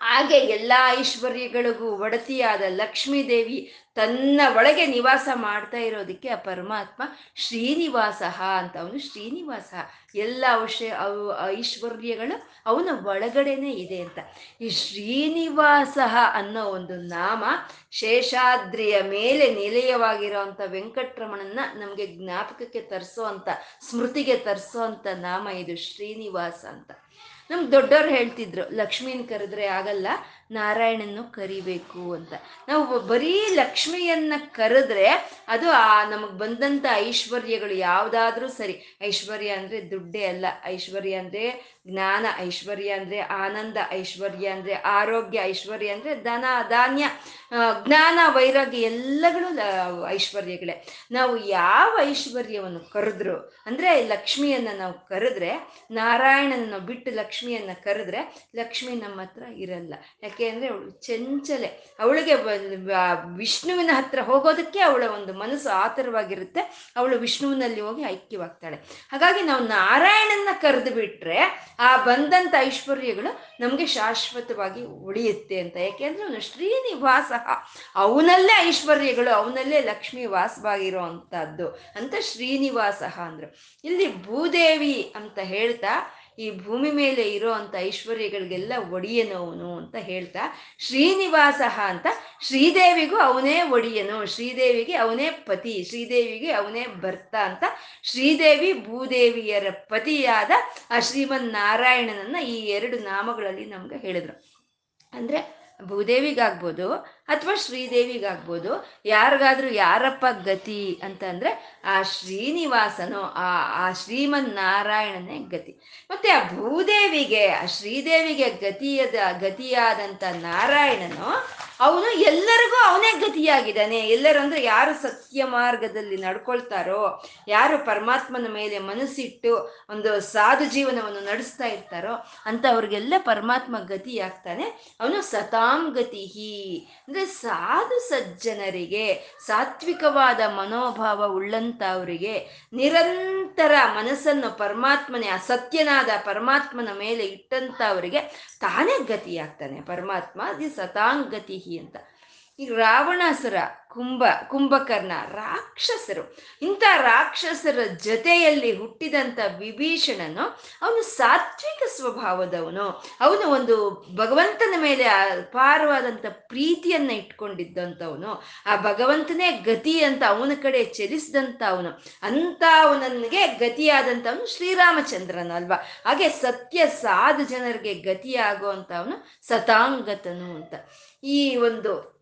ಹಾಗೆ ಎಲ್ಲ ಐಶ್ವರ್ಯಗಳಿಗೂ ಒಡತಿಯಾದ ಲಕ್ಷ್ಮೀ ದೇವಿ ತನ್ನ ಒಳಗೆ ನಿವಾಸ ಮಾಡ್ತಾ ಇರೋದಕ್ಕೆ ಆ ಪರಮಾತ್ಮ ಶ್ರೀನಿವಾಸ ಅಂತ ಅವನು ಶ್ರೀನಿವಾಸ. ಎಲ್ಲ ಔಷಧ ಅವು ಐಶ್ವರ್ಯಗಳು ಅವನ ಒಳಗಡೆನೆ ಇದೆ ಅಂತ. ಈ ಶ್ರೀನಿವಾಸ ಅನ್ನೋ ಒಂದು ನಾಮ ಶೇಷಾದ್ರಿಯ ಮೇಲೆ ನಿಲಯವಾಗಿರೋಂಥ ವೆಂಕಟರಮಣನ ನಮಗೆ ಜ್ಞಾಪಕಕ್ಕೆ ತರಿಸೋ ಅಂತ, ಸ್ಮೃತಿಗೆ ತರಿಸೋ ಅಂತ ನಾಮ ಇದು ಶ್ರೀನಿವಾಸ ಅಂತ. ನಮ್ಗೆ ದೊಡ್ಡವ್ರು ಹೇಳ್ತಿದ್ರು, ಲಕ್ಷ್ಮೀನ ಕರೆದ್ರೆ ಆಗಲ್ಲ, ನಾರಾಯಣನ್ನು ಕರಿಬೇಕು ಅಂತ. ನಾವು ಬರೀ ಲಕ್ಷ್ಮಿಯನ್ನ ಕರೆದ್ರೆ ಅದು ಆ, ನಮಗೆ ಬಂದಂಥ ಐಶ್ವರ್ಯಗಳು ಯಾವುದಾದ್ರೂ ಸರಿ. ಐಶ್ವರ್ಯ ಅಂದರೆ ದುಡ್ಡೇ ಅಲ್ಲ. ಐಶ್ವರ್ಯ ಅಂದರೆ ಜ್ಞಾನ, ಐಶ್ವರ್ಯ ಅಂದರೆ ಆನಂದ, ಐಶ್ವರ್ಯ ಅಂದರೆ ಆರೋಗ್ಯ, ಐಶ್ವರ್ಯ ಅಂದರೆ ಧನ, ಧಾನ್ಯ. ಜ್ಞಾನ, ವೈರಾಗ್ಯ ಎಲ್ಲಗಳು ಐಶ್ವರ್ಯಗಳೇ. ನಾವು ಯಾವ ಐಶ್ವರ್ಯವನ್ನು ಕರೆದ್ರು, ಅಂದರೆ ಲಕ್ಷ್ಮಿಯನ್ನು ನಾವು ಕರೆದ್ರೆ ನಾರಾಯಣನ ಬಿಟ್ಟು ಲಕ್ಷ್ಮಿಯನ್ನು ಕರೆದ್ರೆ, ಲಕ್ಷ್ಮಿ ನಮ್ಮ ಹತ್ರ ಇರಲ್ಲ. ಯಾಕೆ ಅಂದರೆ ಅವಳು ಚಂಚಲೆ. ಅವಳಿಗೆ ವಿಷ್ಣುವಿನ ಹತ್ರ ಹೋಗೋದಕ್ಕೆ ಅವಳ ಒಂದು ಮನಸ್ಸು ಆತರವಾಗಿರುತ್ತೆ. ಅವಳು ವಿಷ್ಣುವಿನಲ್ಲಿ ಹೋಗಿ ಐಕ್ಯವಾಗ್ತಾಳೆ. ಹಾಗಾಗಿ ನಾವು ನಾರಾಯಣನ ಕರೆದು ಬಿಟ್ರೆ ಆ ಬಂದಂಥ ಐಶ್ವರ್ಯಗಳು ನಮಗೆ ಶಾಶ್ವತವಾಗಿ ಉಳಿಯುತ್ತೆ ಅಂತ. ಯಾಕೆಂದ್ರೆ ಅವನು ಶ್ರೀನಿವಾಸ. ಅವನಲ್ಲೇ ಐಶ್ವರ್ಯಗಳು, ಅವನಲ್ಲೇ ಲಕ್ಷ್ಮಿ ವಾಸವಾಗಿರೋ ಅಂಥದ್ದು ಅಂತ ಶ್ರೀನಿವಾಸ ಅಂದರು. ಇಲ್ಲಿ ಭೂದೇವಿ ಅಂತ ಹೇಳ್ತಾ ಈ ಭೂಮಿ ಮೇಲೆ ಇರೋ ಅಂತ ಐಶ್ವರ್ಯಗಳಿಗೆಲ್ಲ ಒಡೆಯನವನು ಅಂತ ಹೇಳ್ತಾ ಶ್ರೀನಿವಾಸ ಅಂತ ಶ್ರೀದೇವಿಗೂ ಅವನೇ ಒಡೆಯನು. ಶ್ರೀದೇವಿಗೆ ಅವನೇ ಪತಿ, ಶ್ರೀದೇವಿಗೆ ಅವನೇ ಭರ್ತ ಅಂತ ಶ್ರೀದೇವಿ ಭೂದೇವಿಯರ ಪತಿಯಾದ ಆ ಶ್ರೀಮನ್ ನಾರಾಯಣನನ್ನ ಈ ಎರಡು ನಾಮಗಳಲ್ಲಿ ನಮ್ಗೆ ಹೇಳಿದ್ರು. ಅಂದ್ರೆ ಭೂದೇವಿಗಾಗ್ಬೋದು ಅಥವಾ ಶ್ರೀದೇವಿಗಾಗ್ಬೋದು, ಯಾರಿಗಾದ್ರೂ ಯಾರಪ್ಪ ಗತಿ ಅಂತಂದ್ರೆ ಆ ಶ್ರೀನಿವಾಸನು, ಆ ಆ ಶ್ರೀಮನ್ ನಾರಾಯಣನೇ ಗತಿ. ಮತ್ತೆ ಆ ಭೂದೇವಿಗೆ, ಆ ಶ್ರೀದೇವಿಗೆ ಗತಿಯದ ಗತಿಯಾದಂಥ ನಾರಾಯಣನು ಅವನು ಎಲ್ಲರಿಗೂ ಅವನೇ ಗತಿಯಾಗಿದ್ದಾನೆ. ಎಲ್ಲರೂ ಅಂದ್ರೆ ಯಾರು ಸತ್ಯ ಮಾರ್ಗದಲ್ಲಿ ನಡ್ಕೊಳ್ತಾರೋ, ಯಾರು ಪರಮಾತ್ಮನ ಮೇಲೆ ಮನಸ್ಸಿಟ್ಟು ಒಂದು ಸಾಧು ಜೀವನವನ್ನು ನಡೆಸ್ತಾ ಇರ್ತಾರೋ ಅಂತ ಅವ್ರಿಗೆಲ್ಲ ಪರಮಾತ್ಮ ಗತಿಯಾಗ್ತಾನೆ. ಅವನು ಸತಾಂ ಗತಿ ಅಂದ್ರೆ ಸಾಧು ಸಜ್ಜನರಿಗೆ, ಸಾತ್ವಿಕವಾದ ಮನೋಭಾವ ಉಳ್ಳಂತವರಿಗೆ ನಿರಂತರ ಮನಸ್ಸನ್ನು ಪರಮಾತ್ಮನೇ, ಅಸತ್ಯನಾದ ಪರಮಾತ್ಮನ ಮೇಲೆ ಇಟ್ಟಂತವರಿಗೆ ತಾನೇ ಗತಿಯಾಗ್ತಾನೆ. ಪರಮಾತ್ಮ ಅದು ಅಂತ. ಈ ರಾವಣಾಸುರ ಕುಂಭ, ಕುಂಭಕರ್ಣ ರಾಕ್ಷಸರು. ಇಂಥ ರಾಕ್ಷಸರ ಜೊತೆಯಲ್ಲಿ ಹುಟ್ಟಿದಂಥ ವಿಭೀಷಣನು ಅವನು ಸಾತ್ವಿಕ ಸ್ವಭಾವದವನು. ಅವನು ಒಂದು ಭಗವಂತನ ಮೇಲೆ ಅಪಾರವಾದಂಥ ಪ್ರೀತಿಯನ್ನ ಇಟ್ಕೊಂಡಿದ್ದಂಥವನು. ಆ ಭಗವಂತನೇ ಗತಿ ಅಂತ ಅವನ ಕಡೆ ಚಲಿಸಿದಂಥ ಅವನು ಅಂತ ಅವನಿಗೆ ಗತಿಯಾದಂಥವನು ಶ್ರೀರಾಮಚಂದ್ರನ ಅಲ್ವಾ? ಹಾಗೆ ಸತ್ಯ ಸಾಧು ಜನರಿಗೆ ಗತಿಯಾಗುವಂಥವನು ಸತಾಂಗತನು ಅಂತ. ಈ ಒಂದು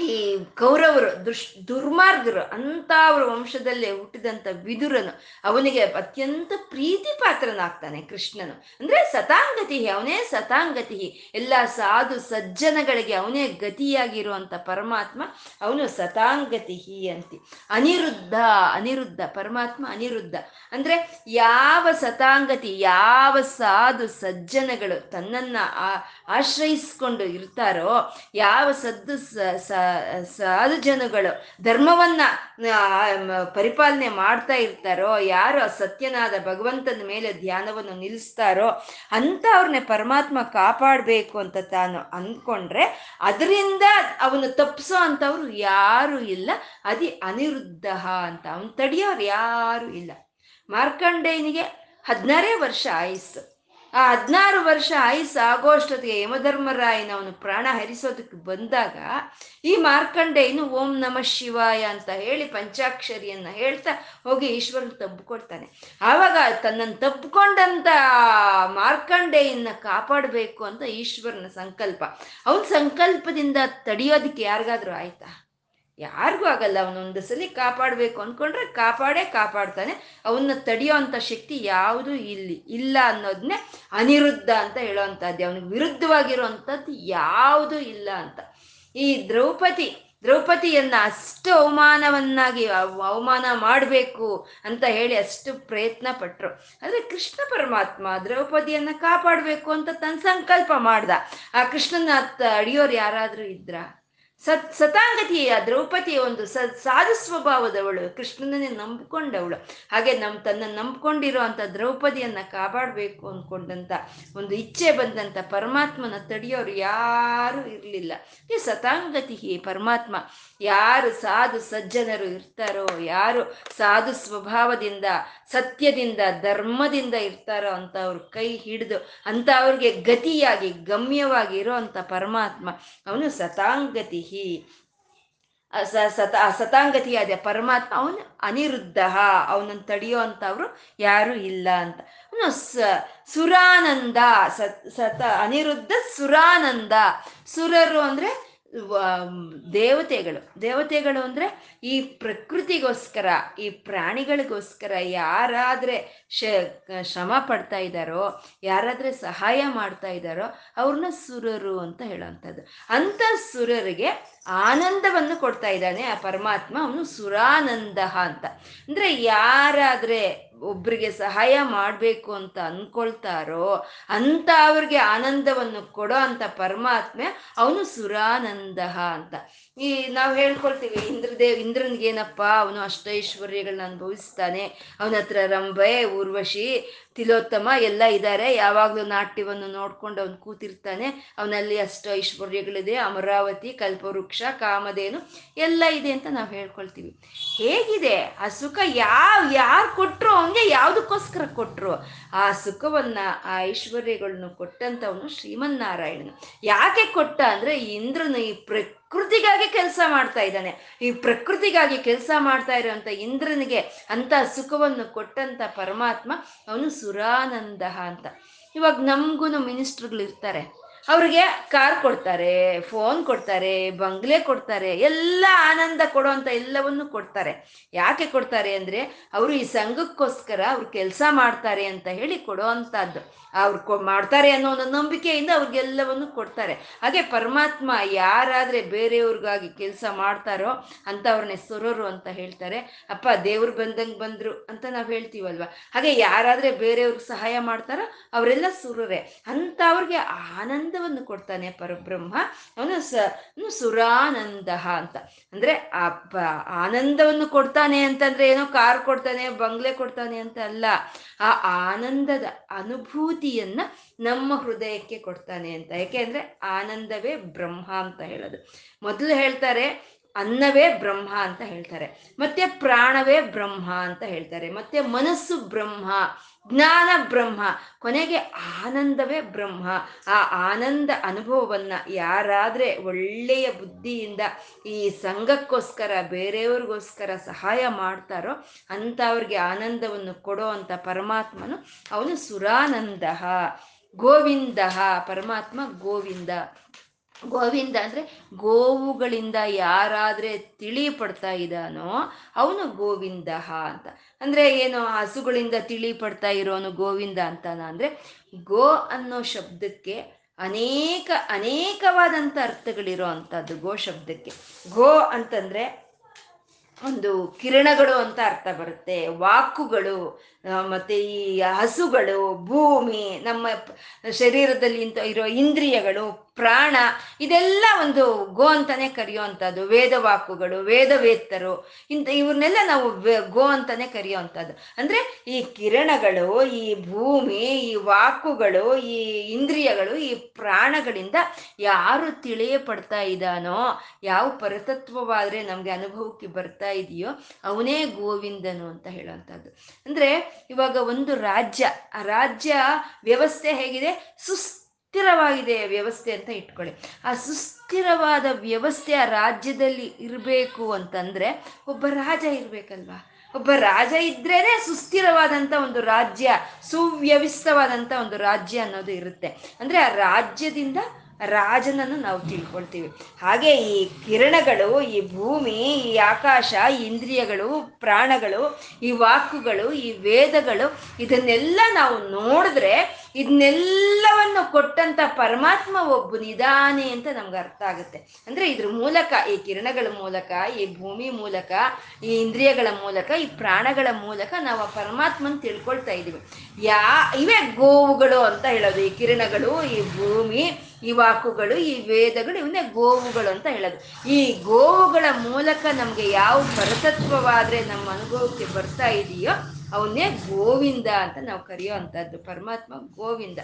ಈ ಕೌರವರು ದುಷ್, ದುರ್ಮಾರ್ಗರು ಅಂತ ಅವರ ವಂಶದಲ್ಲೇ ಹುಟ್ಟಿದಂಥ ವಿದುರನು ಅವನಿಗೆ ಅತ್ಯಂತ ಪ್ರೀತಿ ಪಾತ್ರನಾಗ್ತಾನೆ ಕೃಷ್ಣನು. ಅಂದ್ರೆ ಸತಾಂಗತಿ ಅವನೇ ಸತಾಂಗತಿ ಎಲ್ಲ ಸಾಧು ಸಜ್ಜನಗಳಿಗೆ ಅವನೇ ಗತಿಯಾಗಿರುವಂತ ಪರಮಾತ್ಮ ಅವನು ಸತಾಂಗತಿ ಅಂತಿ. ಅನಿರುದ್ಧ ಅನಿರುದ್ಧ, ಪರಮಾತ್ಮ ಅನಿರುದ್ಧ. ಅಂದ್ರೆ ಯಾವ ಸತಾಂಗತಿ, ಯಾವ ಸಾಧು ಸಜ್ಜನಗಳು ತನ್ನನ್ನ ಆಶ್ರಯಿಸ್ಕೊಂಡು ಇರ್ತಾರೋ, ಯಾವ ಸದ್ದು ಸಾಧು ಜನಗಳು. ಧರ್ಮವನ್ನ ಪರಿಪಾಲನೆ ಮಾಡ್ತಾ ಇರ್ತಾರೋ, ಯಾರು ಸತ್ಯನಾದ ಭಗವಂತನ ಮೇಲೆ ಧ್ಯಾನವನ್ನು ನಿಲ್ಲಿಸ್ತಾರೋ ಅಂತ ಅವ್ರನ್ನೇ ಪರಮಾತ್ಮ ಕಾಪಾಡಬೇಕು ಅಂತ ತಾನು ಅಂದ್ಕೊಂಡ್ರೆ, ಅದರಿಂದ ಅವನು ತಪ್ಪಿಸೋ ಅಂತವ್ರು ಯಾರು ಇಲ್ಲ. ಅದಿ ಅನಿರುದ್ಧ ಅಂತ ಅವನು ತಡೆಯೋರು ಯಾರು ಇಲ್ಲ. ಮಾರ್ಕಂಡೇಯನಿಗೆ ಹದಿನಾರೇ ವರ್ಷ ಆಯಸ್ಸು ಆ ಹದಿನಾರು ವರ್ಷ ಆಯುಸ್ ಆಗೋಷ್ಟೊತ್ತಿಗೆ ಯಮಧರ್ಮರಾಯನ ಅವನು ಪ್ರಾಣ ಹರಿಸೋದಕ್ಕೆ ಬಂದಾಗ ಈ ಮಾರ್ಕಂಡೇಯನು ಓಂ ನಮ ಶಿವಾಯ ಅಂತ ಹೇಳಿ ಪಂಚಾಕ್ಷರಿಯನ್ನ ಹೇಳ್ತಾ ಹೋಗಿ ಈಶ್ವರನ ತಬ್ಕೊಳ್ತಾನೆ ಆವಾಗ ತನ್ನನ್ನು ತಬ್ಕೊಂಡಂತ ಮಾರ್ಕಂಡೇಯನ್ನ ಕಾಪಾಡಬೇಕು ಅಂತ ಈಶ್ವರನ ಸಂಕಲ್ಪ. ಅವನ ಸಂಕಲ್ಪದಿಂದ ತಡೆಯೋದಕ್ಕೆ ಯಾರಿಗಾದ್ರೂ ಆಯ್ತಾ? ಯಾರಿಗೂ ಆಗಲ್ಲ. ಅವನೊಂದು ಸಲ ಕಾಪಾಡಬೇಕು ಅಂದ್ಕೊಂಡ್ರೆ ಕಾಪಾಡೇ ಕಾಪಾಡ್ತಾನೆ. ಅವನ್ನ ತಡೆಯೋ ಅಂಥ ಶಕ್ತಿ ಯಾವುದು ಇಲ್ಲಿ ಇಲ್ಲ ಅನ್ನೋದನ್ನೇ ಅನಿರುದ್ಧ ಅಂತ ಹೇಳೋವಂಥದ್ದು ಅವನಿಗೆ ವಿರುದ್ಧವಾಗಿರುವಂಥದ್ದು ಯಾವುದು ಇಲ್ಲ ಅಂತ. ಈ ದ್ರೌಪದಿ, ದ್ರೌಪದಿಯನ್ನ ಅಷ್ಟು ಅವಮಾನವನ್ನಾಗಿ ಅವಮಾನ ಮಾಡಬೇಕು ಅಂತ ಹೇಳಿ ಅಷ್ಟು ಪ್ರಯತ್ನ ಪಟ್ರು. ಆದರೆ ಕೃಷ್ಣ ಪರಮಾತ್ಮ ದ್ರೌಪದಿಯನ್ನ ಕಾಪಾಡಬೇಕು ಅಂತ ತನ್ನ ಸಂಕಲ್ಪ ಮಾಡ್ದ. ಆ ಕೃಷ್ಣನ ಅಡಿಯೋರು ಯಾರಾದರೂ ಇದ್ರ? ಸತ್ ಸತಾಂಗತಿಯ ದ್ರೌಪದಿಯ ಒಂದು ಸ ಸಾಧು ಸ್ವಭಾವದವಳು, ಕೃಷ್ಣನನ್ನೇ ನಂಬಿಕೊಂಡವಳು. ಹಾಗೆ ನಮ್ಮ ತನ್ನ ನಂಬ್ಕೊಂಡಿರೋ ಅಂತ ದ್ರೌಪದಿಯನ್ನ ಕಾಪಾಡಬೇಕು ಅಂದ್ಕೊಂಡಂತ ಒಂದು ಇಚ್ಛೆ ಬಂದಂತ ಪರಮಾತ್ಮನ ತಡೆಯೋರು ಯಾರು ಇರಲಿಲ್ಲ. ಈ ಸತಾಂಗತಿ ಪರಮಾತ್ಮ. ಯಾರು ಸಾಧು ಸಜ್ಜನರು ಇರ್ತಾರೋ, ಯಾರು ಸಾಧು ಸ್ವಭಾವದಿಂದ, ಸತ್ಯದಿಂದ, ಧರ್ಮದಿಂದ ಇರ್ತಾರೋ ಅಂತ ಅವ್ರ ಕೈ ಹಿಡಿದು, ಅಂತ ಅವ್ರಿಗೆ ಗತಿಯಾಗಿ ಗಮ್ಯವಾಗಿ ಇರೋ ಪರಮಾತ್ಮ, ಅವನು ಸತಾಂಗತಿ ಸ, ಸತ ಸತಾಂಗತಿಯಾದ ಪರಮಾತ್ಮ ಅವನು ಅನಿರುದ್ಧ, ಅವನನ್ನು ತಡೆಯೋ ಅಂತವ್ರು ಯಾರು ಇಲ್ಲ ಅಂತ. ಅವನು ಸ, ಸುರಾನಂದ, ಸತ್, ಸತ, ಅನಿರುದ್ಧ ಸುರಾನಂದ. ಸುರರು ಅಂದ್ರೆ ದೇವತೆಗಳು. ದೇವತೆಗಳು ಅಂದ್ರೆ ಈ ಪ್ರಕೃತಿಗೋಸ್ಕರ, ಈ ಪ್ರಾಣಿಗಳಿಗೋಸ್ಕರ ಯಾರಾದ್ರೆ ಶ್ರಮ ಪಡ್ತಾ ಇದ್ದಾರೋ, ಯಾರಾದ್ರೆ ಸಹಾಯ ಮಾಡ್ತಾ ಇದ್ದಾರೋ, ಅವ್ರನ್ನ ಸುರರು ಅಂತ ಹೇಳೋವಂಥದ್ದು ಅಂಥ ಸುರರಿಗೆ ಆನಂದವನ್ನು ಕೊಡ್ತಾ ಇದ್ದಾನೆ ಆ ಪರಮಾತ್ಮ. ಅವನು ಸುರಾನಂದ ಅಂತ. ಅಂದ್ರೆ ಯಾರಾದ್ರೆ ಒಬ್ರಿಗೆ ಸಹಾಯ ಮಾಡಬೇಕು ಅಂತ ಅನ್ಕೊಳ್ತಾರೋ ಅಂತ ಅವ್ರಿಗೆ ಆನಂದವನ್ನು ಕೊಡೋ ಅಂತ ಪರಮಾತ್ಮೆ ಅವನು ಸುರಾನಂದ ಅಂತ. ಈ ನಾವು ಹೇಳ್ಕೊಳ್ತೀವಿ ಇಂದ್ರದೇವ್ ಇಂದ್ರನ್ಗೇನಪ್ಪ ಅವನು ಅಷ್ಟೈಶ್ವರ್ಯಗಳನ್ನ ಅನುಭವಿಸ್ತಾನೆ. ಅವನ ಹತ್ರ ರಂಭೆ, ಊರ್ವಶಿ, ತಿಲೋತ್ತಮ ಎಲ್ಲ ಇದ್ದಾರೆ ಯಾವಾಗಲೂ ನಾಟ್ಯವನ್ನು ನೋಡ್ಕೊಂಡು ಅವನು ಕೂತಿರ್ತಾನೆ. ಅವನಲ್ಲಿ ಅಷ್ಟು ಐಶ್ವರ್ಯಗಳಿದೆ. ಅಮರಾವತಿ, ಕಲ್ಪವೃಕ್ಷ, ಕಾಮಧೇನು ಎಲ್ಲ ಇದೆ ಅಂತ ನಾವು ಹೇಳ್ಕೊಳ್ತೀವಿ. ಹೇಗಿದೆ? ಆ ಸುಖ ಯಾವ, ಯಾರು ಕೊಟ್ಟರು ಅವನಿಗೆ? ಯಾವುದಕ್ಕೋಸ್ಕರ ಕೊಟ್ಟರು ಆ ಸುಖವನ್ನ, ಆ ಐಶ್ವರ್ಯಗಳನ್ನು ಕೊಟ್ಟಂತವನು ಶ್ರೀಮನ್ನಾರಾಯಣನು. ಯಾಕೆ ಕೊಟ್ಟ ಅಂದರೆ ಇಂದ್ರನು ಈ ಪ್ರಕೃತಿಗಾಗಿ ಕೆಲಸ ಮಾಡ್ತಾ ಇದ್ದಾನೆ. ಈ ಪ್ರಕೃತಿಗಾಗಿ ಕೆಲಸ ಮಾಡ್ತಾ ಇರೋಂಥ ಇಂದ್ರನಿಗೆ ಅಂತ ಸುಖವನ್ನು ಕೊಟ್ಟಂತ ಪರಮಾತ್ಮ ಅವನು ಸುರಾನಂದ ಅಂತ. ಇವಾಗ ನಮಗೂ ಮಿನಿಸ್ಟರ್ಗಳು ಇರ್ತಾರೆ. ಅವ್ರಿಗೆ ಕಾರ್ ಕೊಡ್ತಾರೆ ಫೋನ್ ಕೊಡ್ತಾರೆ, ಬಂಗ್ಲೆ ಕೊಡ್ತಾರೆ, ಎಲ್ಲ ಆನಂದ ಕೊಡುವಂತ ಎಲ್ಲವನ್ನು ಕೊಡ್ತಾರೆ. ಯಾಕೆ ಕೊಡ್ತಾರೆ ಅಂದ್ರೆ ಅವರು ಈ ಸಂಘಕ್ಕೋಸ್ಕರ ಅವ್ರು ಕೆಲಸ ಮಾಡ್ತಾರೆ ಅಂತ ಹೇಳಿ ಕೊಡುವಂತಹದ್ದು. ಅವ್ರು ಕೊ ಮಾಡ್ತಾರೆ ಅನ್ನೋ ಒಂದು ನಂಬಿಕೆಯಿಂದ ಅವ್ರಿಗೆಲ್ಲವನ್ನು ಕೊಡ್ತಾರೆ. ಹಾಗೆ ಪರಮಾತ್ಮ ಯಾರಾದ್ರೆ ಬೇರೆಯವ್ರಿಗಾಗಿ ಕೆಲಸ ಮಾಡ್ತಾರೋ ಅಂತ ಅವ್ರನ್ನೇ ಸುರರು ಅಂತ ಹೇಳ್ತಾರೆ. ಅಪ್ಪ, ದೇವ್ರು ಬಂದಂಗೆ ಬಂದ್ರು ಅಂತ ನಾವು ಹೇಳ್ತೀವಲ್ವ? ಹಾಗೆ ಯಾರಾದ್ರೆ ಬೇರೆಯವ್ರಿಗೆ ಸಹಾಯ ಮಾಡ್ತಾರೋ ಅವರೆಲ್ಲ ಸುರರೇ. ಅಂತ ಅವ್ರಿಗೆ ಆನಂದವನ್ನು ಕೊಡ್ತಾನೆ ಪರಬ್ರಹ್ಮ. ಅವನು ಸ ಸುರಾನಂದ ಅಂತ. ಅಂದ್ರೆ ಆ ಆನಂದವನ್ನು ಕೊಡ್ತಾನೆ ಅಂತಂದ್ರೆ ಏನೋ ಕಾರ್ ಕೊಡ್ತಾನೆ, ಬಂಗ್ಲೆ ಕೊಡ್ತಾನೆ ಅಂತ ಅಲ್ಲ. ಆ ಆನಂದದ ಅನುಭೂತಿಯನ್ನ ನಮ್ಮ ಹೃದಯಕ್ಕೆ ಕೊಡ್ತಾನೆ ಅಂತ. ಯಾಕೆ ಆನಂದವೇ ಬ್ರಹ್ಮ ಅಂತ ಹೇಳೋದು. ಮೊದಲು ಹೇಳ್ತಾರೆ ಅನ್ನವೇ ಬ್ರಹ್ಮ ಅಂತ ಹೇಳ್ತಾರೆ. ಮತ್ತೆ ಪ್ರಾಣವೇ ಬ್ರಹ್ಮ ಅಂತ ಹೇಳ್ತಾರೆ. ಮತ್ತೆ ಮನಸ್ಸು ಬ್ರಹ್ಮ, ಜ್ಞಾನ ಬ್ರಹ್ಮ, ಕೊನೆಗೆ ಆನಂದವೇ ಬ್ರಹ್ಮ. ಆ ಆನಂದ ಅನುಭವವನ್ನ ಯಾರಾದ್ರೆ ಒಳ್ಳೆಯ ಬುದ್ಧಿಯಿಂದ ಈ ಸಂಘಕ್ಕೋಸ್ಕರ, ಬೇರೆಯವ್ರಿಗೋಸ್ಕರ ಸಹಾಯ ಮಾಡ್ತಾರೋ ಅಂಥವ್ರಿಗೆ ಆನಂದವನ್ನು ಕೊಡೋ ಅಂತ ಪರಮಾತ್ಮನು ಅವನು ಸುರಾನಂದ, ಗೋವಿಂದ, ಪರಮಾತ್ಮ ಗೋವಿಂದ. ಗೋವಿಂದ ಅಂದ್ರೆ ಗೋವುಗಳಿಂದ ಯಾರಾದ್ರೆ ತಿಳಿ ಪಡ್ತಾ ಇದ್ದಾನೋ ಅವನು ಗೋವಿಂದ ಅಂತ. ಅಂದ್ರೆ ಏನು ಹಸುಗಳಿಂದ ತಿಳಿ ಪಡ್ತಾ ಇರೋನು ಗೋವಿಂದ ಅಂತಾನ ಅಂದ್ರೆ ಗೋ ಅನ್ನೋ ಶಬ್ದಕ್ಕೆ ಅನೇಕ ಅನೇಕವಾದಂಥ ಅರ್ಥಗಳಿರೋ ಅಂಥದ್ದು ಗೋ ಶಬ್ದಕ್ಕೆ. ಗೋ ಅಂತಂದ್ರೆ ಒಂದು ಕಿರಣಗಳು ಅಂತ ಅರ್ಥ ಬರುತ್ತೆ, ವಾಕುಗಳು ಮತ್ತೆ ಈ ಹಸುಗಳು, ಭೂಮಿ, ನಮ್ಮ ಶರೀರದಲ್ಲಿ ಇರೋ ಇಂದ್ರಿಯಗಳು, ಪ್ರಾಣ, ಇದೆಲ್ಲ ಒಂದು ಗೋ ಅಂತಾನೆ ಕರೆಯುವಂಥದ್ದು. ವೇದವಾಕುಗಳು, ವೇದವೇತ್ತರು, ಇಂಥ ಇವ್ರನ್ನೆಲ್ಲ ನಾವು ಗೋ ಅಂತಾನೆ ಕರೆಯುವಂಥದ್ದು. ಅಂದ್ರೆ ಈ ಕಿರಣಗಳು, ಈ ಭೂಮಿ, ಈ ವಾಕುಗಳು, ಈ ಇಂದ್ರಿಯಗಳು, ಈ ಪ್ರಾಣಗಳಿಂದ ಯಾರು ತಿಳಿಯ ಪಡ್ತಾ ಇದ್ದಾನೋ, ಯಾವ ಪರತತ್ವವಾದ್ರೆ ನಮಗೆ ಅನುಭವಕ್ಕೆ ಬರ್ತಾ ಇದೆಯೋ, ಅವನೇ ಗೋವಿಂದನು ಅಂತ ಹೇಳುವಂಥದ್ದು. ಅಂದ್ರೆ ಇವಾಗ ಒಂದು ರಾಜ್ಯ, ಆ ರಾಜ್ಯ ವ್ಯವಸ್ಥೆ ಹೇಗಿದೆ? ಸುಸ್ಥಿರವಾಗಿದೆ ವ್ಯವಸ್ಥೆ ಅಂತ ಇಟ್ಕೊಳ್ಳಿ. ಆ ಸುಸ್ಥಿರವಾದ ವ್ಯವಸ್ಥೆ ಆ ರಾಜ್ಯದಲ್ಲಿ ಇರಬೇಕು ಅಂತಂದ್ರೆ ಒಬ್ಬ ರಾಜ ಇರಬೇಕಲ್ವಾ? ಒಬ್ಬ ರಾಜ ಇದ್ರೇನೆ ಸುಸ್ಥಿರವಾದಂಥ ಒಂದು ರಾಜ್ಯ ಸುವ್ಯವಸ್ಥವಾದಂಥ ಒಂದು ರಾಜ್ಯ ಅನ್ನೋದು ಇರುತ್ತೆ. ಅಂದರೆ ಆ ರಾಜ್ಯದಿಂದ ರಾಜನನ್ನು ನಾವು ತಿಳ್ಕೊಳ್ತೀವಿ. ಹಾಗೆ ಈ ಕಿರಣಗಳು, ಈ ಭೂಮಿ, ಈ ಆಕಾಶ ಇಂದ್ರಿಯಗಳು, ಪ್ರಾಣಗಳು, ಈ ವಾಕುಗಳು, ಈ ವೇದಗಳು, ಇದನ್ನೆಲ್ಲ ನಾವು ನೋಡಿದ್ರೆ ಇದನ್ನೆಲ್ಲವನ್ನು ಕೊಟ್ಟಂತ ಪರಮಾತ್ಮ ಒಬ್ಬ ನಿಧಾನೆ ಅಂತ ನಮ್ಗೆ ಅರ್ಥ ಆಗುತ್ತೆ. ಅಂದ್ರೆ ಇದ್ರ ಮೂಲಕ ಈ ಕಿರಣಗಳ ಮೂಲಕ, ಈ ಭೂಮಿ ಮೂಲಕ, ಈ ಇಂದ್ರಿಯಗಳ ಮೂಲಕ, ಈ ಪ್ರಾಣಗಳ ಮೂಲಕ ನಾವು ಆ ಪರಮಾತ್ಮನ ತಿಳ್ಕೊಳ್ತಾ ಇದೀವಿ. ಯಾ, ಇವೇ ಗೋವುಗಳು ಅಂತ ಹೇಳೋದು. ಈ ಕಿರಣಗಳು, ಈ ಭೂಮಿ ಈ ವಾಕುಗಳು, ಈ ವೇದಗಳು, ಇವನ್ನೇ ಗೋವುಗಳು ಅಂತ ಹೇಳೋದು. ಈ ಗೋವುಗಳ ಮೂಲಕ ನಮಗೆ ಯಾವ ಪರತತ್ವವಾದ್ರೆ ನಮ್ಮ ಅನುಭವಕ್ಕೆ ಬರ್ತಾ ಇದೆಯೋ, ಅವನ್ನೇ ಗೋವಿಂದ ಅಂತ ನಾವು ಕರೆಯೋ ಅಂಥದ್ದು. ಪರಮಾತ್ಮ ಗೋವಿಂದ.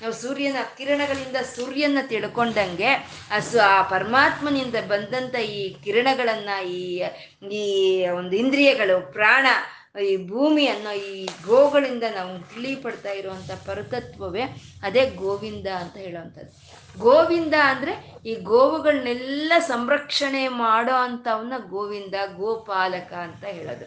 ನಾವು ಸೂರ್ಯನ ಕಿರಣಗಳಿಂದ ಸೂರ್ಯನ ತಿಳ್ಕೊಂಡಂಗೆ, ಆ ಸು, ಆ ಪರಮಾತ್ಮನಿಂದ ಬಂದಂಥ ಈ ಕಿರಣಗಳನ್ನು, ಈ ಈ ಒಂದು ಇಂದ್ರಿಯಗಳು, ಪ್ರಾಣ, ಈ ಭೂಮಿ ಅನ್ನೋ ಈ ಗೋಗಳಿಂದ ನಾವು ತಿಳಿಪಡ್ತಾ ಇರುವಂಥ ಪರತತ್ವವೇ ಅದೇ ಗೋವಿಂದ ಅಂತ ಹೇಳುವಂಥದ್ದು. ಗೋವಿಂದ ಅಂದರೆ ಈ ಗೋವುಗಳನ್ನೆಲ್ಲ ಸಂರಕ್ಷಣೆ ಮಾಡೋ ಅಂಥವನ್ನ ಗೋವಿಂದ, ಗೋಪಾಲಕ ಅಂತ ಹೇಳೋದು.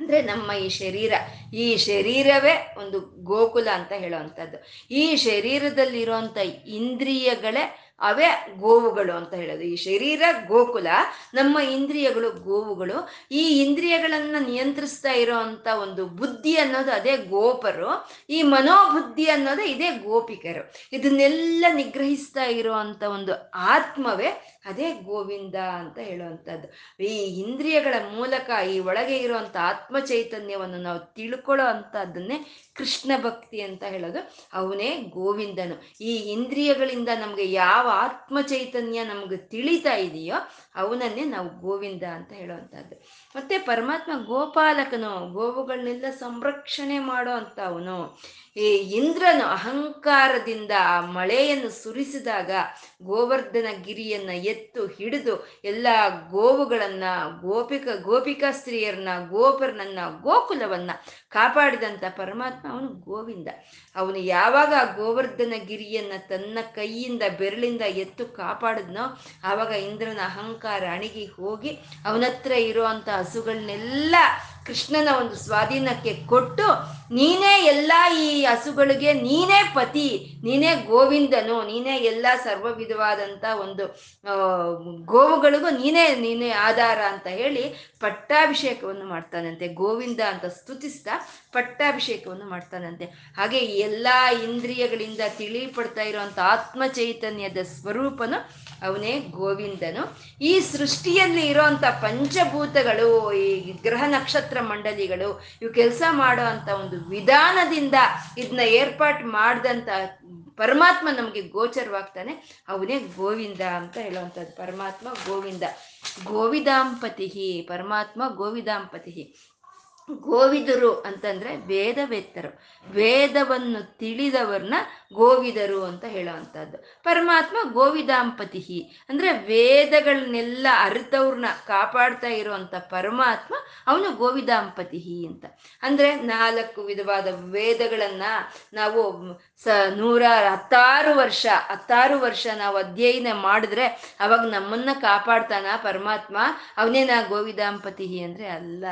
ಅಂದರೆ ನಮ್ಮ ಈ ಶರೀರ, ಈ ಶರೀರವೇ ಒಂದು ಗೋಕುಲ ಅಂತ ಹೇಳುವಂಥದ್ದು ಈ ಶರೀರದಲ್ಲಿರುವಂಥ ಇಂದ್ರಿಯಗಳೇ ಅವೇ ಗೋವುಗಳು ಅಂತ ಹೇಳೋದು. ಈ ಶರೀರ ಗೋಕುಲ, ನಮ್ಮ ಇಂದ್ರಿಯಗಳು ಗೋವುಗಳು. ಈ ಇಂದ್ರಿಯಗಳನ್ನ ನಿಯಂತ್ರಿಸ್ತಾ ಇರೋವಂಥ ಒಂದು ಬುದ್ಧಿ ಅನ್ನೋದು ಅದೇ ಗೋಪರು. ಈ ಮನೋಬುದ್ಧಿ ಅನ್ನೋದು ಇದೇ ಗೋಪಿಕರು. ಇದನ್ನೆಲ್ಲ ನಿಗ್ರಹಿಸ್ತಾ ಇರೋ ಒಂದು ಆತ್ಮವೇ ಅದೇ ಗೋವಿಂದ ಅಂತ ಹೇಳುವಂಥದ್ದು. ಈ ಇಂದ್ರಿಯಗಳ ಮೂಲಕ ಈ ಒಳಗೆ ಇರುವಂಥ ಆತ್ಮ ಚೈತನ್ಯವನ್ನು ನಾವು ತಿಳ್ಕೊಳ್ಳೋ ಅಂಥದ್ದನ್ನೇ ಕೃಷ್ಣ ಭಕ್ತಿ ಅಂತ ಹೇಳೋದು. ಅವನೇ ಗೋವಿಂದನು. ಈ ಇಂದ್ರಿಯಗಳಿಂದ ನಮಗೆ ಯಾವ ಆತ್ಮ ಚೈತನ್ಯ ನಮಗೆ ತಿಳಿತಾ ಇದೆಯೋ ಅವನನ್ನೇ ನಾವು ಗೋವಿಂದ ಅಂತ ಹೇಳುವಂಥದ್ದು. ಮತ್ತೆ ಪರಮಾತ್ಮ ಗೋಪಾಲಕನು, ಗೋವುಗಳನ್ನೆಲ್ಲ ಸಂರಕ್ಷಣೆ ಮಾಡೋ ಅಂತ ಅವನು ಈ ಇಂದ್ರನು ಅಹಂಕಾರದಿಂದ ಆ ಮಳೆಯನ್ನು ಸುರಿಸಿದಾಗ ಗೋವರ್ಧನ ಗಿರಿಯನ್ನ ಎತ್ತು ಹಿಡಿದು ಎಲ್ಲ ಗೋವುಗಳನ್ನ, ಗೋಪಿಕ, ಗೋಪಿಕಾ ಸ್ತ್ರೀಯರನ್ನ, ಗೋಪರನನ್ನ, ಗೋಕುಲವನ್ನ ಕಾಪಾಡಿದಂಥ ಪರಮಾತ್ಮ ಅವನು ಗೋವಿಂದ. ಅವನು ಯಾವಾಗ ಗೋವರ್ಧನ ಗಿರಿಯನ್ನ ತನ್ನ ಕೈಯಿಂದ, ಬೆರಳಿಂದ ಎತ್ತು ಕಾಪಾಡಿದ್ನೋ ಆವಾಗ ಇಂದ್ರನ ಅಹಂಕಾರ ಅಣಗಿ ಹೋಗಿ ಅವನತ್ರ ಇರುವಂತ ಹಸುಗಳನ್ನೆಲ್ಲ ಕೃಷ್ಣನ ಒಂದು ಸ್ವಾಧೀನಕ್ಕೆ ಕೊಟ್ಟು ನೀನೇ ಎಲ್ಲ ಈ ಹಸುಗಳಿಗೆ ನೀನೇ ಪತಿ, ನೀನೇ ಗೋವಿಂದನು, ನೀನೇ ಎಲ್ಲ ಸರ್ವ ವಿಧವಾದಂಥ ಒಂದು ಗೋವುಗಳಿಗೂ ನೀನೇ ನೀನೇ ಆಧಾರ ಅಂತ ಹೇಳಿ ಪಟ್ಟಾಭಿಷೇಕವನ್ನು ಮಾಡ್ತಾನಂತೆ. ಗೋವಿಂದ ಅಂತ ಸ್ತುತಿಸ್ತಾ ಪಟ್ಟಾಭಿಷೇಕವನ್ನು ಮಾಡ್ತಾನಂತೆ. ಹಾಗೆ ಎಲ್ಲ ಇಂದ್ರಿಯಗಳಿಂದ ತಿಳಿಪಡ್ತಾ ಇರುವಂಥ ಆತ್ಮ ಚೈತನ್ಯದ ಸ್ವರೂಪನು ಅವನೇ ಗೋವಿಂದನು. ಈ ಸೃಷ್ಟಿಯಲ್ಲಿ ಇರೋಂಥ ಪಂಚಭೂತಗಳು, ಈ ಗ್ರಹ ನಕ್ಷತ್ರ ಮಂಡಲಿಗಳು, ಇವು ಕೆಲಸ ಮಾಡೋ ಅಂತ ಒಂದು ವಿಧಾನದಿಂದ ಇದನ್ನ ಏರ್ಪಾಟ್ ಮಾಡ್ದಂಥ ಪರಮಾತ್ಮ ನಮಗೆ ಗೋಚರವಾಗ್ತಾನೆ. ಅವನೇ ಗೋವಿಂದ ಅಂತ ಹೇಳುವಂಥದ್ದು. ಪರಮಾತ್ಮ ಗೋವಿಂದ. ಗೋವಿದಾಂಪತಿ ಪರಮಾತ್ಮ ಗೋವಿದಾಂಪತಿ ಗೋವಿದರು ಅಂತಂದ್ರೆ ವೇದವೇತ್ತರು. ವೇದವನ್ನು ತಿಳಿದವರನ್ನ ಗೋವಿದರು ಅಂತ ಹೇಳೋವಂಥದ್ದು. ಪರಮಾತ್ಮ ಗೋವಿದಾಂಪತಿ ಅಂದ್ರೆ ವೇದಗಳನ್ನೆಲ್ಲ ಅರಿತವ್ರನ್ನ ಕಾಪಾಡ್ತಾ ಇರುವಂತ ಪರಮಾತ್ಮ ಅವನು ಗೋವಿದಾಂಪತಿ ಅಂತ. ಅಂದ್ರೆ ನಾಲ್ಕು ವಿಧವಾದ ವೇದಗಳನ್ನ ನಾವು ಸ ನೂರ ಹತ್ತಾರು ವರ್ಷ ಹತ್ತಾರು ವರ್ಷ ನಾವು ಅಧ್ಯಯನ ಮಾಡಿದ್ರೆ ಅವಾಗ ನಮ್ಮನ್ನ ಕಾಪಾಡ್ತಾನ ಪರಮಾತ್ಮ? ಅವನೇನ ಗೋವಿದಾಂಪತಿ ಅಂದ್ರೆ ಅಲ್ಲ.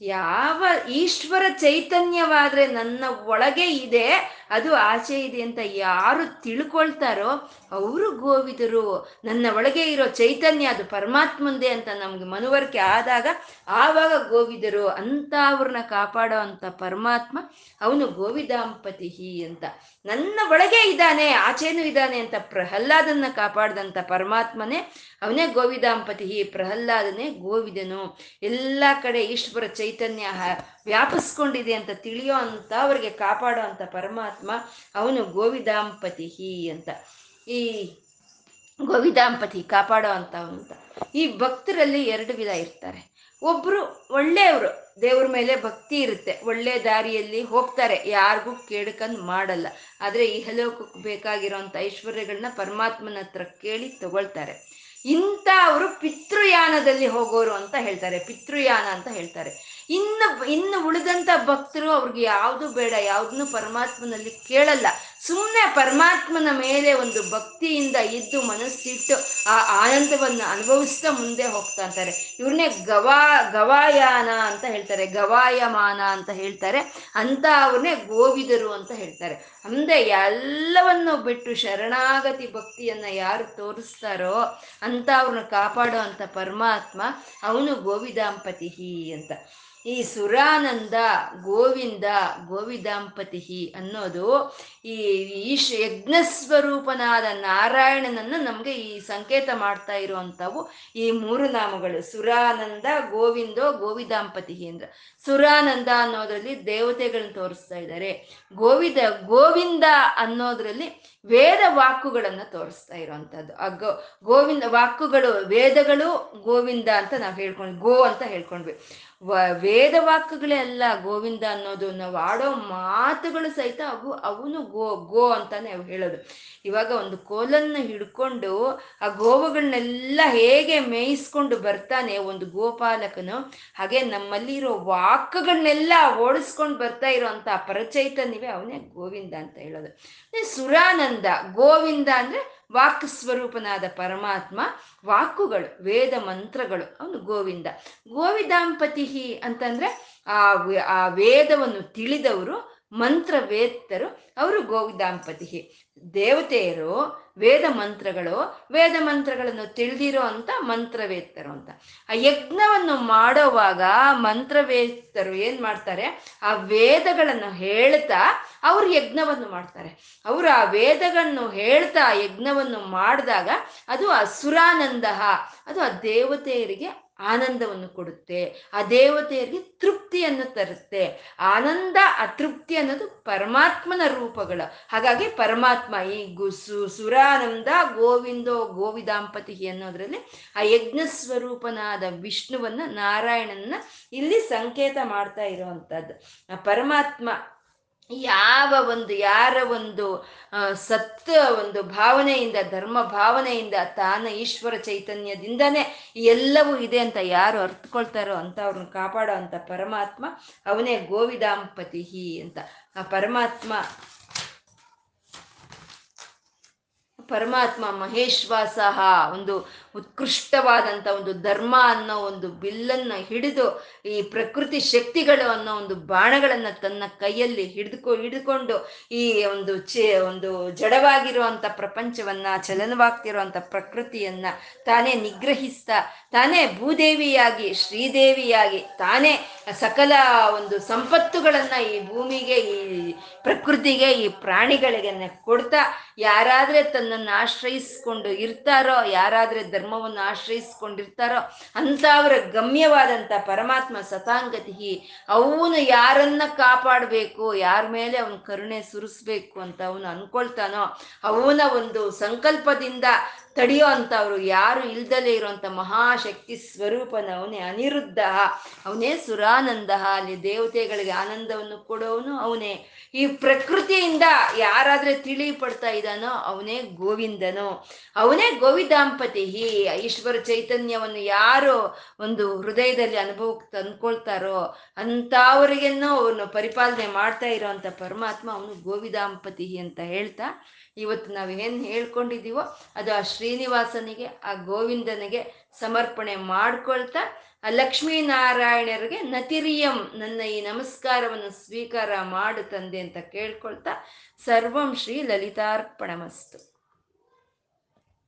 ಯಾವ ಈಶ್ವರ ಚೈತನ್ಯವಾದ್ರೆ ನನ್ನ ಒಳಗೆ ಇದೆ, ಅದು ಆಚೆ ಇದೆ ಅಂತ ಯಾರು ತಿಳ್ಕೊಳ್ತಾರೋ ಅವರು ಗೋವಿದರು. ನನ್ನ ಒಳಗೆ ಇರೋ ಚೈತನ್ಯ ಅದು ಪರಮಾತ್ಮಂದೇ ಅಂತ ನಮ್ಗೆ ಮನವರಿಕೆ ಆದಾಗ ಆವಾಗ ಗೋವಿದರು ಅಂತ ಅವ್ರನ್ನ ಕಾಪಾಡೋ ಅಂತ ಪರಮಾತ್ಮ, ಅವನು ಗೋವಿದಾಂಪತಿ ಅಂತ. ನನ್ನ ಒಳಗೆ ಇದ್ದಾನೆ, ಆಚೆನೂ ಇದ್ದಾನೆ ಅಂತ ಪ್ರಹ್ಲಾದನ್ನ ಕಾಪಾಡ್ದಂಥ ಪರಮಾತ್ಮನೇ ಅವನೇ ಗೋವಿದಾಂಪತಿ. ಪ್ರಹ್ಲಾದನೇ ಗೋವಿದನು. ಎಲ್ಲ ಕಡೆ ಈಶ್ವರ ಚೈತನ್ಯ ವ್ಯಾಪಿಸ್ಕೊಂಡಿದೆ ಅಂತ ತಿಳಿಯೋ ಅಂತ ಅವ್ರಿಗೆ ಕಾಪಾಡೋ ಅಂತ ಪರಮಾತ್ಮ ಅವನು ಗೋವಿದಾಂಪತಿ ಅಂತ. ಈ ಗೋವಿದಾಂಪತಿ ಕಾಪಾಡೋ ಅಂತ ಅಂತ. ಈ ಭಕ್ತರಲ್ಲಿ ಎರಡು ವಿಧ ಇರ್ತಾರೆ. ಒಬ್ರು ಒಳ್ಳೆಯವರು, ದೇವ್ರ ಮೇಲೆ ಭಕ್ತಿ ಇರುತ್ತೆ. ಒಳ್ಳೆ ದಾರಿಯಲ್ಲಿ ಹೋಗ್ತಾರೆ, ಯಾರಿಗೂ ಕೇಳ್ಕಂದ್ ಮಾಡಲ್ಲ. ಈ ಇಹಲೋಕಕ್ಕೆ ಬೇಕಾಗಿರೋಂಥ ಐಶ್ವರ್ಯಗಳನ್ನ ಪರಮಾತ್ಮನ ಹತ್ರ ಕೇಳಿ ತಗೊಳ್ತಾರೆ. ಇಂಥ ಅವರು ಪಿತೃಯಾನದಲ್ಲಿ ಹೋಗೋರು ಅಂತ ಹೇಳ್ತಾರೆ, ಪಿತೃಯಾನ ಅಂತ ಹೇಳ್ತಾರೆ. ಇನ್ನು ಇನ್ನು ಉಳಿದಂಥ ಭಕ್ತರು ಅವ್ರಿಗೆ ಯಾವುದು ಬೇಡ, ಯಾವುದನ್ನು ಪರಮಾತ್ಮನಲ್ಲಿ ಕೇಳಲ್ಲ. ಸುಮ್ಮನೆ ಪರಮಾತ್ಮನ ಮೇಲೆ ಒಂದು ಭಕ್ತಿಯಿಂದ ಇದ್ದು ಮನಸ್ಸಿಟ್ಟು ಆ ಆನಂದವನ್ನು ಅನುಭವಿಸ್ತಾ ಮುಂದೆ ಹೋಗ್ತಾ ಅಂತಾರೆ ಇವ್ರನ್ನೇ ಗವಾ, ಗವಾಯಾನ ಅಂತ ಹೇಳ್ತಾರೆ, ಗವಾಯಮಾನ ಅಂತ ಹೇಳ್ತಾರೆ. ಅಂತ ಅವ್ರನ್ನೇ ಗೋವಿದರು ಅಂತ ಹೇಳ್ತಾರೆ. ಅಂದೆ ಎಲ್ಲವನ್ನು ಬಿಟ್ಟು ಶರಣಾಗತಿ ಭಕ್ತಿಯನ್ನ ಯಾರು ತೋರಿಸ್ತಾರೋ ಅಂತ ಅವ್ರನ್ನ ಕಾಪಾಡೋ ಅಂತ ಪರಮಾತ್ಮ ಅವನು ಗೋವಿದಾಂಪತಿ ಅಂತ. ಈ ಸುರಾನಂದ ಗೋವಿಂದ ಗೋವಿದಾಂಪತಿ ಅನ್ನೋದು ಈ ಈಶ್ ಯಜ್ಞಸ್ವರೂಪನಾದ ನಾರಾಯಣನನ್ನ ನಮಗೆ ಈ ಸಂಕೇತ ಮಾಡ್ತಾ ಇರುವಂಥವು ಈ ಮೂರು ನಾಮಗಳು. ಸುರಾನಂದ, ಗೋವಿಂದೋ ಗೋವಿದಾಂಪತಿ ಅಂದ್ರೆ. ಸುರಾನಂದ ಅನ್ನೋದ್ರಲ್ಲಿ ದೇವತೆಗಳನ್ನ ತೋರಿಸ್ತಾ ಇದ್ದಾರೆ ಗೋವಿದ, ಗೋವಿಂದ ಅನ್ನೋದ್ರಲ್ಲಿ ವೇದ ವಾಕುಗಳನ್ನ ತೋರಿಸ್ತಾ ಇರುವಂಥದ್ದು. ಆ ಗೋವಿಂದ ವಾಕುಗಳು, ವೇದಗಳು ಗೋವಿಂದ ಅಂತ ನಾವು ಹೇಳ್ಕೊಂಡ್ವಿ ಗೋ ಅಂತ ಹೇಳ್ಕೊಂಡ್ವಿ. ವೇದ ವಾಕ್ಯಗಳೇ ಅಲ್ಲ ಗೋವಿಂದ ಅನ್ನೋದು. ನಾವು ಆಡೋ ಮಾತುಗಳು ಸಹಿತ ಅವು, ಅವನು ಗೋ ಗೋ ಅಂತಾನೆ ಹೇಳೋದು. ಇವಾಗ ಒಂದು ಕೋಲನ್ನು ಹಿಡ್ಕೊಂಡು ಆ ಗೋವುಗಳನ್ನೆಲ್ಲ ಹೇಗೆ ಮೇಯಿಸ್ಕೊಂಡು ಬರ್ತಾನೆ ಒಂದು ಗೋಪಾಲಕನು, ಹಾಗೆ ನಮ್ಮಲ್ಲಿರೋ ವಾಕ್ಯಗಳನ್ನೆಲ್ಲ ಓಡಿಸ್ಕೊಂಡು ಬರ್ತಾ ಇರೋಂಥ ಪರಚೈತನ್ಯವೇ ಅವನೇ ಗೋವಿಂದ ಅಂತ ಹೇಳೋದು. ಸುರಾನಂದ, ಗೋವಿಂದ ಅಂದ್ರೆ ವಾಕ್ ಸ್ವರೂಪನಾದ ಪರಮಾತ್ಮ, ವಾಕುಗಳು, ವೇದ ಮಂತ್ರಗಳು, ಅವನು ಗೋವಿಂದ. ಗೋವಿದಾಂಪತಿ ಅಂತಂದ್ರೆ ಆ ಆ ವೇದವನ್ನು ತಿಳಿದವರು, ಮಂತ್ರವೇತ್ತರು, ಅವರು ಗೋವಿದಾಂಪತಿ ದೇವತೆಯರು ವೇದ ಮಂತ್ರಗಳು ವೇದ ಮಂತ್ರಗಳನ್ನು ತಿಳಿದಿರೋ ಅಂತ ಮಂತ್ರವೇತ್ತರು ಅಂತ. ಆ ಯಜ್ಞವನ್ನು ಮಾಡೋವಾಗ ಮಂತ್ರವೇತ್ತರು ಏನ್ ಮಾಡ್ತಾರೆ? ಆ ವೇದಗಳನ್ನು ಹೇಳ್ತಾ ಅವ್ರು ಯಜ್ಞವನ್ನು ಮಾಡ್ತಾರೆ. ಅವರು ಆ ವೇದಗಳನ್ನು ಹೇಳ್ತಾ ಯಜ್ಞವನ್ನು ಮಾಡಿದಾಗ ಅದು ಅಸುರಾನಂದ ಅದು ಆ ದೇವತೆಯರಿಗೆ ಆನಂದವನ್ನು ಕೊಡುತ್ತೆ. ಆ ದೇವತೆಯರಿಗೆ ತೃಪ್ತಿಯನ್ನು ತರುತ್ತೆ ಆನಂದ, ಅತೃಪ್ತಿ ಅನ್ನೋದು ಪರಮಾತ್ಮನ ರೂಪಗಳು. ಹಾಗಾಗಿ ಪರಮಾತ್ಮ ಈ ಗುಸು ಸುರಾನಂದ, ಗೋವಿಂದೋ ಗೋವಿದಾಂಪತಿ ಅನ್ನೋದ್ರಲ್ಲಿ ಆ ಯಜ್ಞ ಸ್ವರೂಪನಾದ ವಿಷ್ಣುವನ್ನ ನಾರಾಯಣನ ಇಲ್ಲಿ ಸಂಕೇತ ಮಾಡ್ತಾ ಇರುವಂತಹದ್ದು. ಪರಮಾತ್ಮ ಯಾವ ಒಂದು, ಯಾರ ಒಂದು ಸತ್ತ ಒಂದು ಭಾವನೆಯಿಂದ, ಧರ್ಮ ಭಾವನೆಯಿಂದ ತಾನ ಈಶ್ವರ ಚೈತನ್ಯದಿಂದನೇ ಎಲ್ಲವೂ ಇದೆ ಅಂತ ಯಾರು ಅರ್ಥಕೊಳ್ತಾರೋ ಅಂತ ಅವ್ರನ್ನ ಕಾಪಾಡೋ ಅಂತ ಪರಮಾತ್ಮ ಅವನೇ ಗೋವಿದಾಂಪತಿ ಅಂತ. ಆ ಪರಮಾತ್ಮ ಪರಮಾತ್ಮ ಮಹೇಶ್ವಾಸಹ ಒಂದು ಉತ್ಕೃಷ್ಟವಾದಂಥ ಒಂದು ಧರ್ಮ ಅನ್ನೋ ಒಂದು ಬಿಲ್ಲನ್ನ ಹಿಡಿದು ಈ ಪ್ರಕೃತಿ ಶಕ್ತಿಗಳು ಅನ್ನೋ ಒಂದು ಬಾಣಗಳನ್ನು ತನ್ನ ಕೈಯಲ್ಲಿ ಹಿಡಿದುಕೊ ಹಿಡಿದುಕೊಂಡು ಈ ಒಂದು ಚೇ, ಒಂದು ಜಡವಾಗಿರುವಂಥ ಪ್ರಪಂಚವನ್ನ ಚಲನವಾಗ್ತಿರುವಂಥ ಪ್ರಕೃತಿಯನ್ನ ತಾನೇ ನಿಗ್ರಹಿಸ್ತಾ, ತಾನೇ ಭೂದೇವಿಯಾಗಿ, ಶ್ರೀದೇವಿಯಾಗಿ, ತಾನೇ ಸಕಲ ಒಂದು ಸಂಪತ್ತುಗಳನ್ನ ಈ ಭೂಮಿಗೆ, ಈ ಪ್ರಕೃತಿಗೆ, ಈ ಪ್ರಾಣಿಗಳಿಗೆ ಕೊಡ್ತಾ, ಯಾರಾದರೆ ತನ್ನನ್ನು ಆಶ್ರಯಿಸ್ಕೊಂಡು ಇರ್ತಾರೋ, ಯಾರಾದ್ರೆ ಧರ್ಮವನ್ನು ಆಶ್ರಯಿಸ್ಕೊಂಡಿರ್ತಾರೋ ಅವರ ಗಮ್ಯವಾದಂಥ ಪರಮಾತ್ಮ ಸತಾಂಗತಿ ಅವನು ಯಾರನ್ನ ಕಾಪಾಡಬೇಕು, ಯಾರ ಮೇಲೆ ಅವನು ಕರುಣೆ ಸುರಿಸ್ಬೇಕು ಅಂತ ಅವನು ಅನ್ಕೊಳ್ತಾನೋ, ಅವನ ಒಂದು ಸಂಕಲ್ಪದಿಂದ ತಡೆಯೋ ಅವರು ಯಾರು ಇಲ್ದಲೇ ಇರುವಂತ ಮಹಾಶಕ್ತಿ ಸ್ವರೂಪನ ಅವನೇ ಅನಿರುದ್ಧ, ಅವನೇ ಸುರಾನಂದ, ಅಲ್ಲಿ ದೇವತೆಗಳಿಗೆ ಆನಂದವನ್ನು ಕೊಡೋವನು ಅವನೇ. ಈ ಪ್ರಕೃತಿಯಿಂದ ಯಾರಾದ್ರೆ ತಿಳಿ ಪಡ್ತಾ ಇದ್ದಾನೋ ಅವನೇ ಗೋವಿಂದನು. ಅವನೇ ಗೋವಿದಾಂಪತಿ. ಈ ಈಶ್ವರ ಚೈತನ್ಯವನ್ನು ಯಾರು ಒಂದು ಹೃದಯದಲ್ಲಿ ಅನುಭವಕ್ಕೆ ತಂದ್ಕೊಳ್ತಾರೋ ಅಂಥವ್ರಿಗೆನ್ನೋ ಅವನು ಪರಿಪಾಲನೆ ಮಾಡ್ತಾ ಇರೋವಂಥ ಪರಮಾತ್ಮ ಅವನು ಗೋವಿದಾಂಪತಿ ಅಂತ ಹೇಳ್ತಾ ಇವತ್ತು ನಾವು ಏನು ಹೇಳ್ಕೊಂಡಿದ್ದೀವೋ ಅದು ಆ ಶ್ರೀನಿವಾಸನಿಗೆ, ಆ ಗೋವಿಂದನಿಗೆ ಸಮರ್ಪಣೆ ಮಾಡ್ಕೊಳ್ತಾ ಲಕ್ಷ್ಮೀನಾರಾಯಣರಿಗೆ ನತಿರಿಯಂ ನನ್ನ ಈ ನಮಸ್ಕಾರವನ್ನು ಸ್ವೀಕಾರ ಮಾಡು ತಂದೆ ಅಂತ ಕೇಳ್ಕೊಳ್ತಾ, ಸರ್ವಂ ಶ್ರೀ ಲಲಿತಾರ್ಪಣಮಸ್ತು.